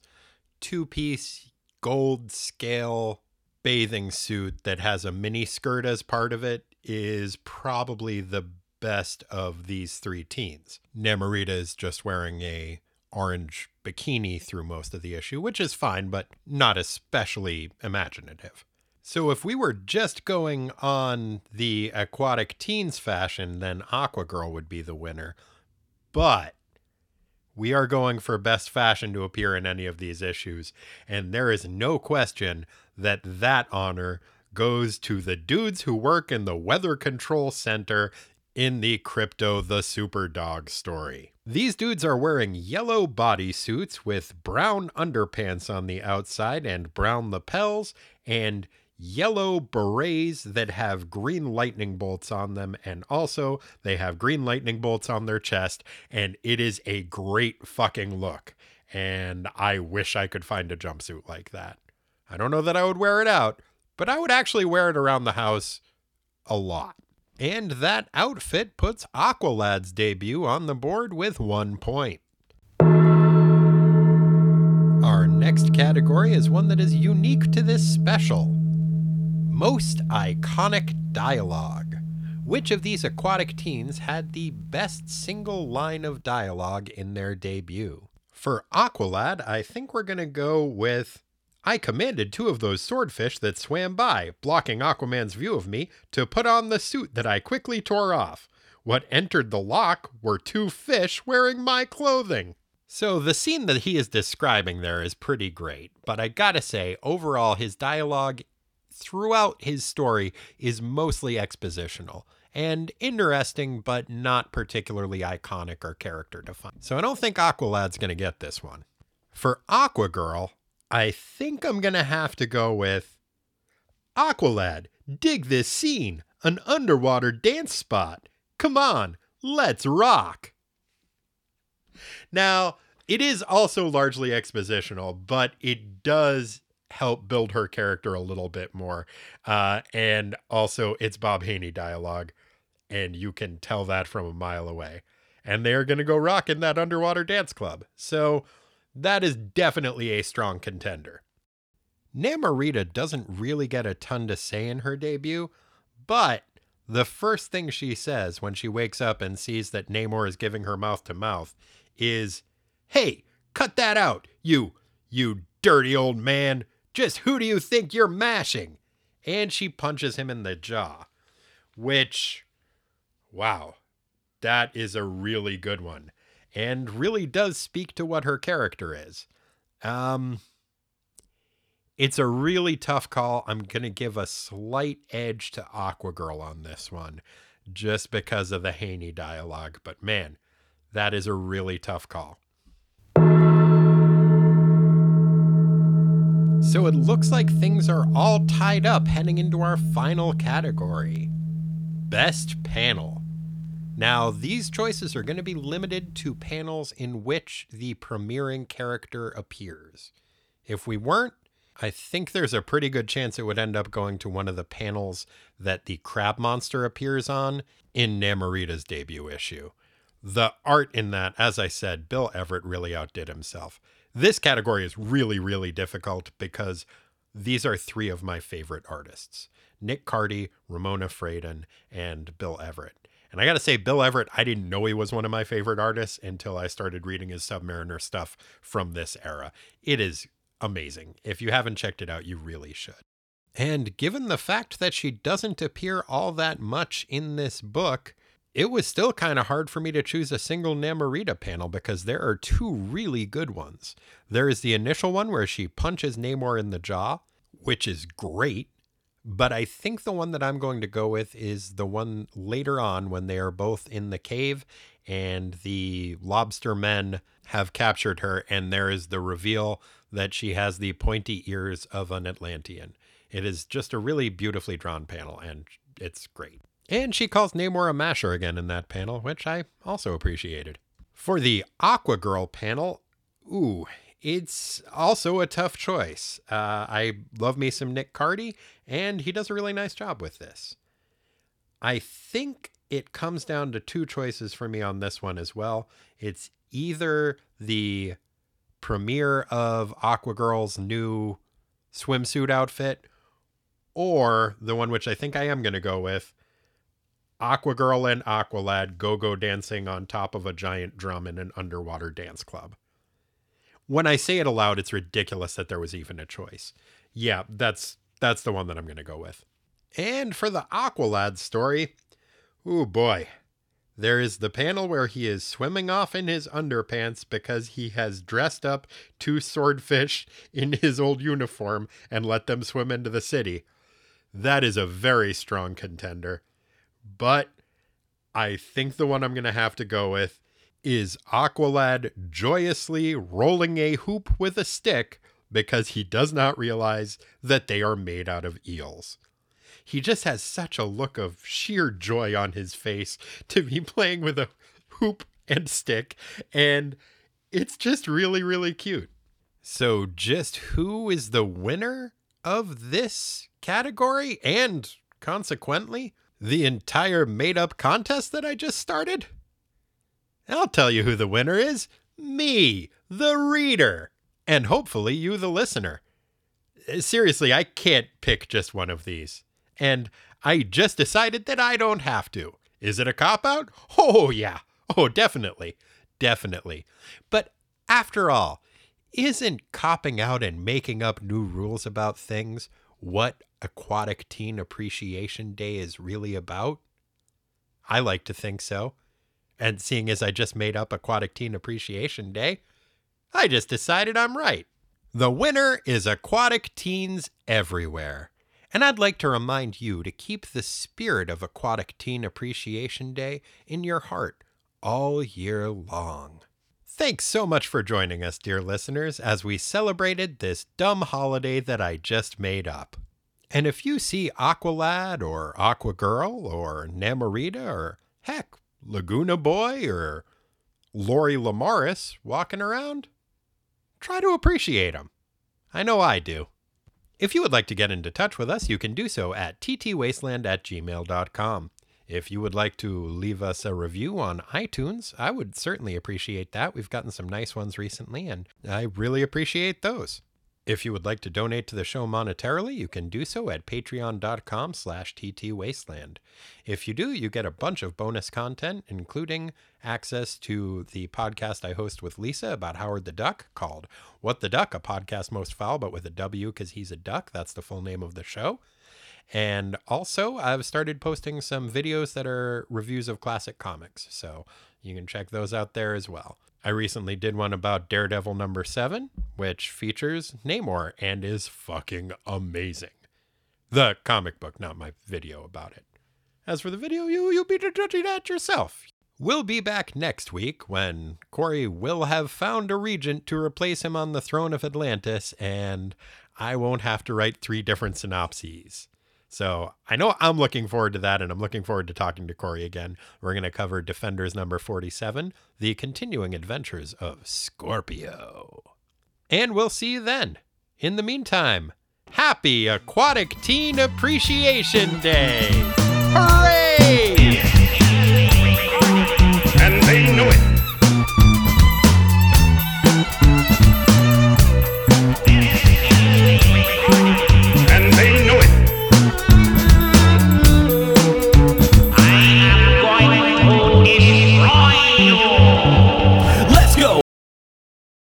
Speaker 2: two piece gold scale bathing suit that has a mini skirt as part of it is probably the best of these three teens. Namorita is just wearing a orange bikini through most of the issue, which is fine, but not especially imaginative. So if we were just going on the aquatic teens fashion, then Aqua Girl would be the winner. But we are going for best fashion to appear in any of these issues, and there is no question that that honor goes to the dudes who work in the Weather Control Center in the Krypto the Super Dog story. These dudes are wearing yellow bodysuits with brown underpants on the outside and brown lapels and yellow berets that have green lightning bolts on them and also they have green lightning bolts on their chest and it is a great fucking look and I wish I could find a jumpsuit like that. I don't know that I would wear it out, but I would actually wear it around the house a lot. And that outfit puts Aqualad's debut on the board with one point. Our next category is one that is unique to this special Most Iconic Dialogue. Which of these aquatic teens had the best single line of dialogue in their debut? For Aqualad, I think we're going to go with I commanded two of those swordfish that swam by, blocking Aquaman's view of me, to put on the suit that I quickly tore off. What entered the lock were two fish wearing my clothing. So the scene that he is describing there is pretty great, but I gotta say, overall, his dialogue throughout his story is mostly expositional and interesting, but not particularly iconic or character defined. So I don't think Aqualad's gonna get this one. For Aqua Girl, I think I'm going to have to go with Aqualad. Dig this scene. An underwater dance spot. Come on, let's rock. Now, it is also largely expositional, but it does help build her character a little bit more. Uh, and also, it's Bob Haney dialogue, and you can tell that from a mile away. And they're going to go rock in that underwater dance club. So, that is definitely a strong contender. Namorita doesn't really get a ton to say in her debut, but the first thing she says when she wakes up and sees that Namor is giving her mouth to mouth is, Hey, cut that out, you, you dirty old man. Just who do you think you're mashing? And she punches him in the jaw, which, wow, that is a really good one and really does speak to what her character is. Um, it's a really tough call. I'm going to give a slight edge to Aqua Girl on this one just because of the Haney dialogue. But man, that is a really tough call. So it looks like things are all tied up heading into our final category Best Panel. Now, these choices are going to be limited to panels in which the premiering character appears. If we weren't, I think there's a pretty good chance it would end up going to one of the panels that the crab monster appears on in Namorita's debut issue. The art in that, as I said, Bill Everett really outdid himself. This category is really, really difficult because these are three of my favorite artists Nick Cardy, Ramona Fradon, and Bill Everett. And I got to say, Bill Everett, I didn't know he was one of my favorite artists until I started reading his Submariner stuff from this era. It is amazing. If you haven't checked it out, you really should. And given the fact that she doesn't appear all that much in this book, it was still kind of hard for me to choose a single Namorita panel because there are two really good ones. There is the initial one where she punches Namor in the jaw, which is great. But I think the one that I'm going to go with is the one later on when they are both in the cave and the lobster men have captured her, and there is the reveal that she has the pointy ears of an Atlantean. It is just a really beautifully drawn panel, and it's great. And she calls Namor a masher again in that panel, which I also appreciated. For the Aqua Girl panel, ooh, it's also a tough choice. Uh, I love me some Nick Cardy, and he does a really nice job with this. I think it comes down to two choices for me on this one as well. It's either the premiere of Aqua Girl's new swimsuit outfit, or the one which I think I am going to go with Aqua Girl and Aqualad go go dancing on top of a giant drum in an underwater dance club when I say it aloud, it's ridiculous that there was even a choice. Yeah, that's that's the one that I'm going to go with. And for the Aqualad story, oh boy. There is the panel where he is swimming off in his underpants because he has dressed up two swordfish in his old uniform and let them swim into the city. That is a very strong contender. But I think the one I'm going to have to go with is Aqualad joyously rolling a hoop with a stick because he does not realize that they are made out of eels. He just has such a look of sheer joy on his face to be playing with a hoop and stick, and it's just really, really cute. So, just who is the winner of this category and consequently the entire made up contest that I just started? I'll tell you who the winner is me, the reader, and hopefully you, the listener. Uh, seriously, I can't pick just one of these. And I just decided that I don't have to. Is it a cop out? Oh, yeah. Oh, definitely. Definitely. But after all, isn't copping out and making up new rules about things what Aquatic Teen Appreciation Day is really about? I like to think so. And seeing as I just made up Aquatic Teen Appreciation Day, I just decided I'm right. The winner is Aquatic Teens Everywhere. And I'd like to remind you to keep the spirit of Aquatic Teen Appreciation Day in your heart all year long. Thanks so much for joining us, dear listeners, as we celebrated this dumb holiday that I just made up. And if you see Aqualad or Aqua Girl or Namorita or heck, Laguna Boy or Lori Lemaris walking around, try to appreciate them. I know I do. If you would like to get into touch with us, you can do so at ttwasteland at gmail.com. If you would like to leave us a review on iTunes, I would certainly appreciate that. We've gotten some nice ones recently, and I really appreciate those. If you would like to donate to the show monetarily, you can do so at patreon.com slash ttwasteland. If you do, you get a bunch of bonus content, including access to the podcast I host with Lisa about Howard the Duck called What the Duck, a podcast most foul, but with a W because he's a duck. That's the full name of the show. And also, I've started posting some videos that are reviews of classic comics. So you can check those out there as well. I recently did one about Daredevil number seven, which features Namor and is fucking amazing. The comic book, not my video about it. As for the video, you you be judging that yourself. We'll be back next week when Corey will have found a regent to replace him on the throne of Atlantis, and I won't have to write three different synopses. So I know I'm looking forward to that, and I'm looking forward to talking to Corey again. We're going to cover Defenders number 47, the continuing adventures of Scorpio. And we'll see you then. In the meantime, happy Aquatic Teen Appreciation Day! Hooray!